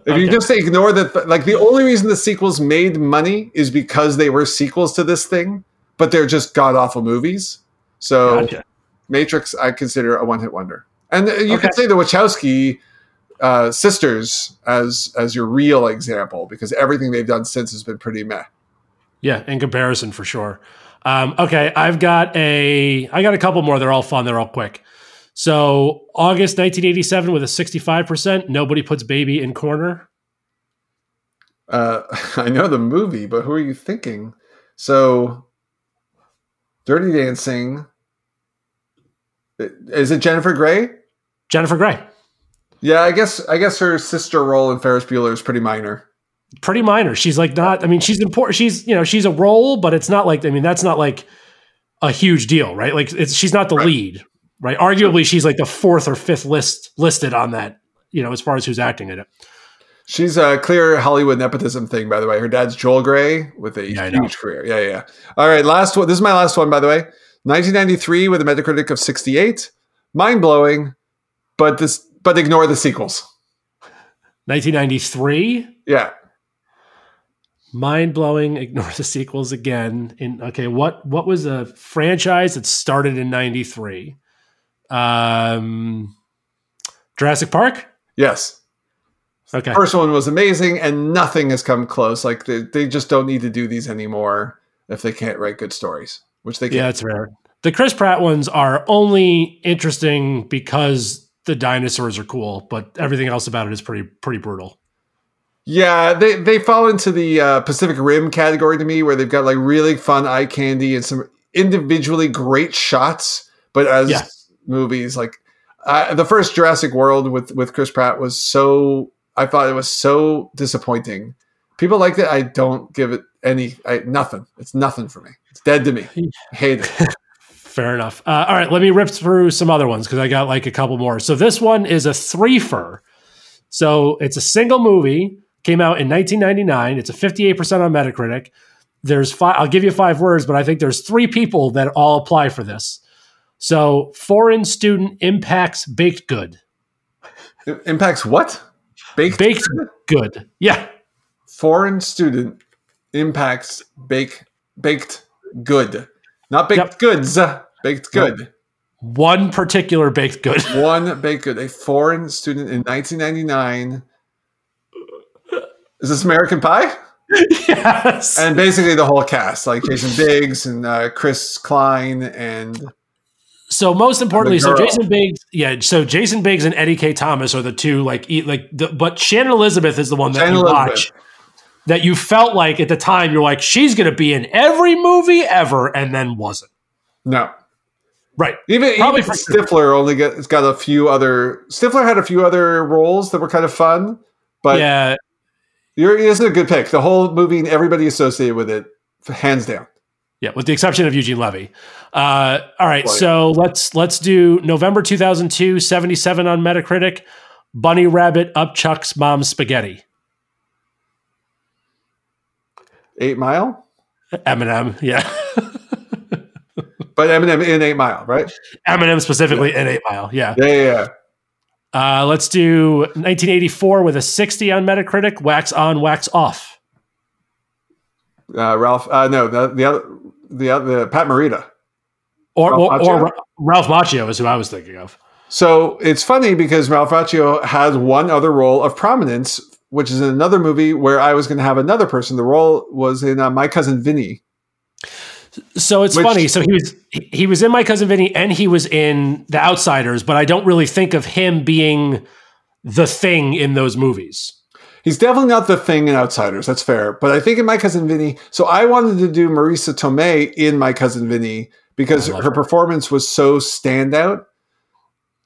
B: If you just ignore that, like the only reason the sequels made money is because they were sequels to this thing, but they're just god awful movies. So
A: Gotcha.
B: Matrix, I consider a one hit wonder, and you
A: Okay.
B: could say the Wachowski uh, sisters as as your real example because everything they've done since has been pretty meh.
A: Yeah, in comparison for sure. Um, okay, I've got a I got a couple more. They're all fun. They're all quick. So August 1987 with a 65%. Nobody puts baby in corner.
B: Uh, I know the movie, but who are you thinking? So, Dirty Dancing. Is it Jennifer Grey?
A: Jennifer Grey.
B: Yeah, I guess I guess her sister role in Ferris Bueller is pretty minor.
A: Pretty minor. She's like not. I mean, she's important. She's you know she's a role, but it's not like I mean that's not like a huge deal, right? Like it's she's not the
B: Right.
A: lead, right? Arguably, she's like the fourth or fifth list listed on that. You know, as far as who's acting in it.
B: She's a clear Hollywood nepotism thing, by the way. Her dad's Joel Grey with a
A: Yeah,
B: huge career. Yeah, yeah. All right, last one. This is my last one, by the way. 1993 with a Metacritic of 68. Mind blowing, but this but ignore the sequels.
A: 1993.
B: Yeah.
A: mind blowing. Ignore the sequels again. In okay, what what was a franchise that started in '93? Um, Jurassic Park.
B: Yes.
A: Okay,
B: First one was amazing, and nothing has come close. Like they, they just don't need to do these anymore if they can't write good stories, which they
A: yeah,
B: can.
A: that's rare. The Chris Pratt ones are only interesting because the dinosaurs are cool, but everything else about it is pretty pretty brutal.
B: Yeah, they they fall into the uh, Pacific Rim category to me, where they've got like really fun eye candy and some individually great shots, but as
A: Yeah.
B: movies, like I, the first Jurassic World with with Chris Pratt was so. I thought it was so disappointing. People liked it. I don't give it any. I, nothing. It's nothing for me. It's dead to me. I hate it.
A: Fair enough. Uh, all right, let me rip through some other ones because I got like a couple more. So this one is a threefer. So it's a single movie. Came out in 1999. It's a 58% on Metacritic. There's five. I'll give you five words, but I think there's three people that all apply for this. So foreign student impacts baked good.
B: It impacts what?
A: Baked, baked good. Yeah.
B: Foreign student impacts bake baked good. Not baked yep. goods. Baked good.
A: One particular baked good.
B: One baked good. A foreign student in 1999. Is this American Pie?
A: Yes.
B: And basically the whole cast, like Jason Biggs and uh, Chris Klein and.
A: So most importantly, so Jason Biggs, yeah. So Jason Biggs and Eddie Kaye Thomas are the two, like, like, the, but Shannon Elizabeth is the one that Shannon you Elizabeth. That you felt like at the time you're like she's going to be in every movie ever, and then wasn't.
B: No,
A: Right.
B: Even, Probably even Stifler only got, got a few other. Stifler had a few other roles that were kind of fun, but
A: yeah,
B: you're, this is a good pick. The whole movie and everybody associated with it, hands down.
A: Yeah, with the exception of Eugene Levy. Uh, all right, so let's let's do November 2002, 77 on Metacritic. Bunny Rabbit up Chuck's mom's spaghetti.
B: Eight Mile.
A: Eminem, yeah.
B: But Eminem in Eight Mile, right?
A: Eminem specifically yeah. in Eight Mile, yeah.
B: Yeah, yeah. yeah.
A: Uh, let's do 1984 with a 60 on Metacritic. Wax on, wax off.
B: Uh, Ralph, uh, no, the the other, the other, Pat Morita.
A: Or Ralph or, or, Ralph Macchio is who I was thinking of.
B: So it's funny because Ralph Macchio has one other role of prominence, which is another movie where I was going to have another person. The role was in uh, My Cousin Vinny.
A: So it's Which, funny. So he was he was in My Cousin Vinny and he was in The Outsiders, but I don't really think of him being the thing in those movies.
B: He's definitely not the thing in Outsiders. That's fair. But I think in My Cousin Vinny, so I wanted to do Marisa Tomei in My Cousin Vinny because her, her performance was so standout.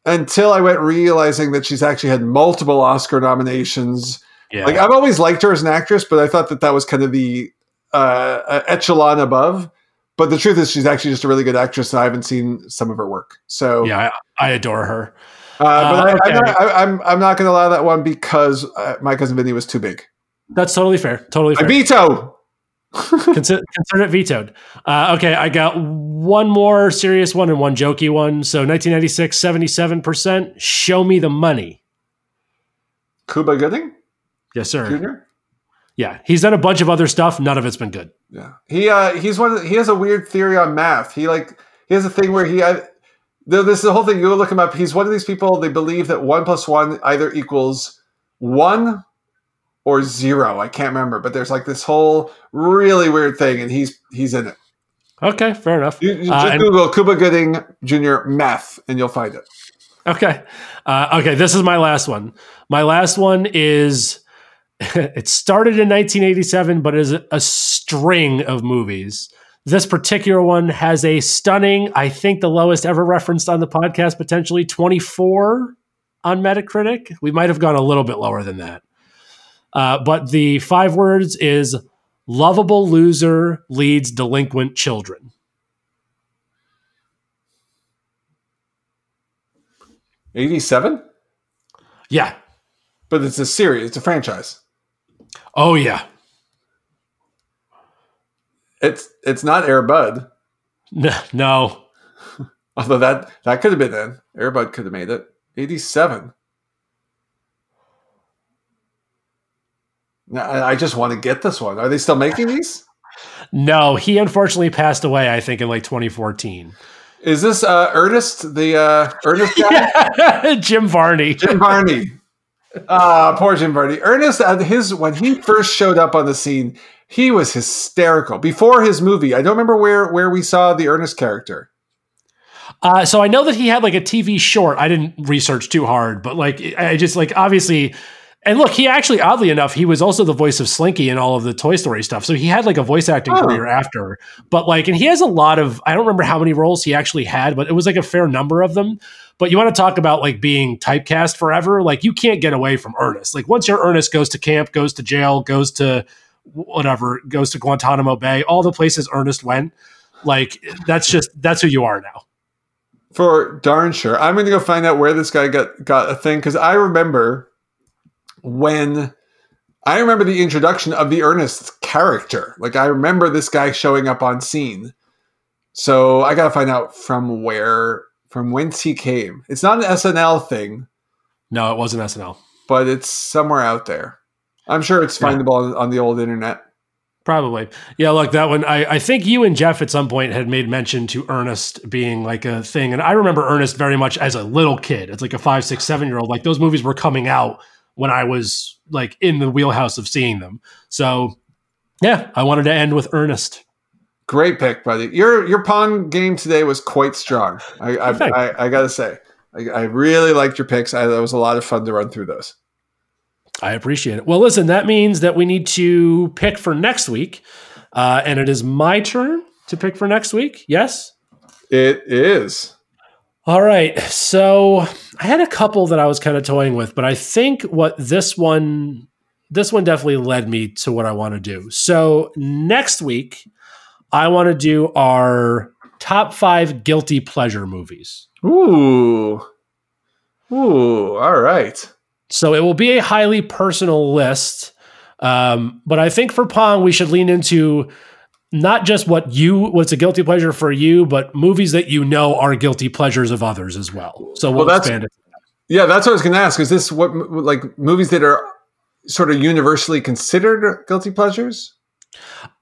B: Until I went realizing that she's actually had multiple Oscar nominations. Yeah. Like I've always liked her as an actress, but I thought that that was kind of the uh, echelon above. But the truth is, she's actually just a really good actress, and I haven't seen some of her work. So
A: yeah, I, I adore her.
B: Uh, but uh, okay. I, am not, I, am I'm not going to allow that one because uh, my cousin Vinny was too big.
A: That's totally fair. Totally fair.
B: I veto.
A: consider, consider, it vetoed. Uh, okay, I got one more serious one and one jokey one. So 1996, 77%. Show me the money.
B: Cuba Gooding?
A: Yes, sir. Junior? Yeah, he's done a bunch of other stuff. None of it's been good.
B: Yeah, he uh, he's one. The, he has a weird theory on math. He like he has a thing where he. I, this is the whole thing. You look him up. He's one of these people. They believe that one plus one either equals one or zero. I can't remember, but there's like this whole really weird thing, and he's he's in it.
A: Okay, fair enough.
B: You, you uh, just Google Cuba Gooding Jr. math, and you'll find it.
A: Okay, uh, okay. This is my last one. My last one is it started in 1987, but is a string of movies. This particular one has a stunning, I think the lowest ever referenced on the podcast, potentially 24 on Metacritic. We might have gone a little bit lower than that. Uh, but the five words is lovable loser leads delinquent children.
B: 87?
A: Yeah.
B: But it's a series, it's a franchise.
A: Oh yeah.
B: It's it's not Air Bud.
A: No.
B: Although that that could have been then. Air Bud could have made it. 87. Now, I just want to get this one. Are they still making these?
A: No, he unfortunately passed away, I think, in like 2014.
B: Is this uh, Ernest, the uh, Ernest guy?
A: Yeah. Jim Varney.
B: Jim Varney. Ah, uh, poor Jim Varney. Ernest, uh, his when he first showed up on the scene, he was hysterical. Before his movie, I don't remember where where we saw the Ernest character.
A: Uh, so I know that he had like a TV short. I didn't research too hard, but like I just like obviously and look, he actually, oddly enough, he was also the voice of Slinky in all of the Toy Story stuff. So he had like a voice acting oh. career after. But like, and he has a lot of, I don't remember how many roles he actually had, but it was like a fair number of them. But you want to talk about like being typecast forever? Like you can't get away from Ernest. Like once your Ernest goes to camp, goes to jail, goes to whatever, goes to Guantanamo Bay, all the places Ernest went, like that's just that's who you are now.
B: For darn sure. I'm going to go find out where this guy got got a thing because I remember when I remember the introduction of the Ernest character. Like I remember this guy showing up on scene. So I got to find out from where from whence he came. It's not an SNL thing.
A: No, it wasn't SNL.
B: But it's somewhere out there. I'm sure it's findable yeah. on the old internet.
A: Probably. Yeah, look, that one, I, I think you and Jeff at some point had made mention to Ernest being like a thing. And I remember Ernest very much as a little kid. It's like a five, six, seven year old. Like those movies were coming out when I was like in the wheelhouse of seeing them. So yeah, I wanted to end with Ernest.
B: Great pick, buddy. Your your pong game today was quite strong. I I, I, I, gotta say, I, I, really liked your picks. I, that was a lot of fun to run through those.
A: I appreciate it. Well, listen, that means that we need to pick for next week. Uh, and it is my turn to pick for next week. Yes?
B: It is.
A: All right. So I had a couple that I was kind of toying with, but I think what this one this one definitely led me to what I want to do. So next week, I want to do our top five guilty pleasure movies.
B: Ooh. Ooh, all right.
A: So it will be a highly personal list. Um, but I think for Pong, we should lean into not just what you what's a guilty pleasure for you, but movies that you know are guilty pleasures of others as well. So we'll, well expand it.
B: Yeah, that's what I was going to ask. Is this what like movies that are sort of universally considered guilty pleasures?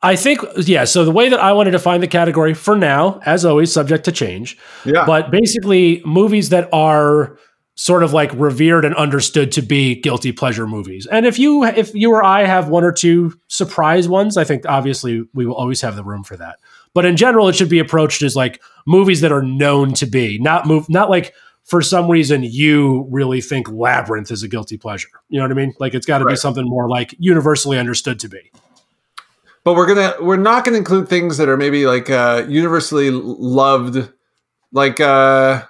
A: I think yeah. So the way that I want to define the category for now, as always, subject to change.
B: Yeah.
A: But basically, movies that are sort of like revered and understood to be guilty pleasure movies. And if you if you or I have one or two surprise ones, I think obviously we will always have the room for that. But in general, it should be approached as like movies that are known to be, not move not like for some reason you really think Labyrinth is a guilty pleasure. You know what I mean? Like it's got to right. be something more like universally understood to be.
B: But we're gonna we're not gonna include things that are maybe like uh universally loved like uh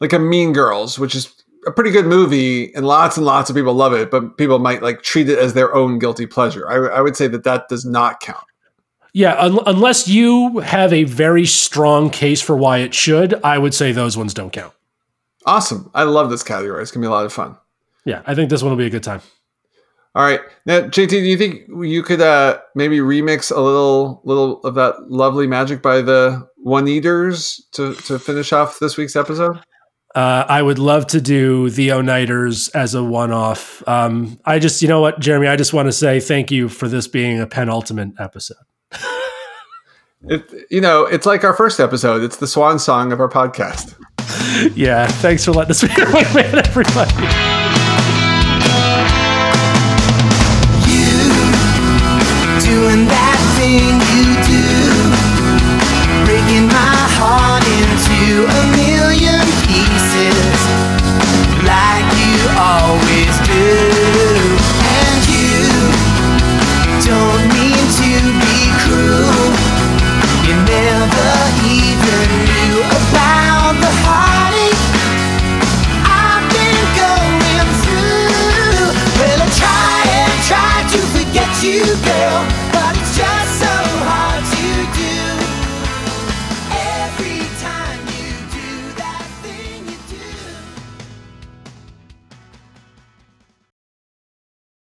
B: like a Mean Girls, which is a pretty good movie, and lots and lots of people love it, but people might like treat it as their own guilty pleasure. I, I would say that that does not count.
A: Yeah, un- unless you have a very strong case for why it should, I would say those ones don't count.
B: Awesome. I love this category. It's going to be a lot of fun.
A: Yeah, I think this one will be a good time.
B: All right. Now, JT, do you think you could uh, maybe remix a little little of that lovely magic by the One Eaters to, to finish off this week's episode?
A: Uh, I would love to do the Onighters as a one-off. Um, I just, you know what, Jeremy, I just want to say thank you for this being a penultimate episode.
B: it, you know, it's like our first episode. It's the swan song of our podcast.
A: yeah, thanks for letting us be your man, everybody.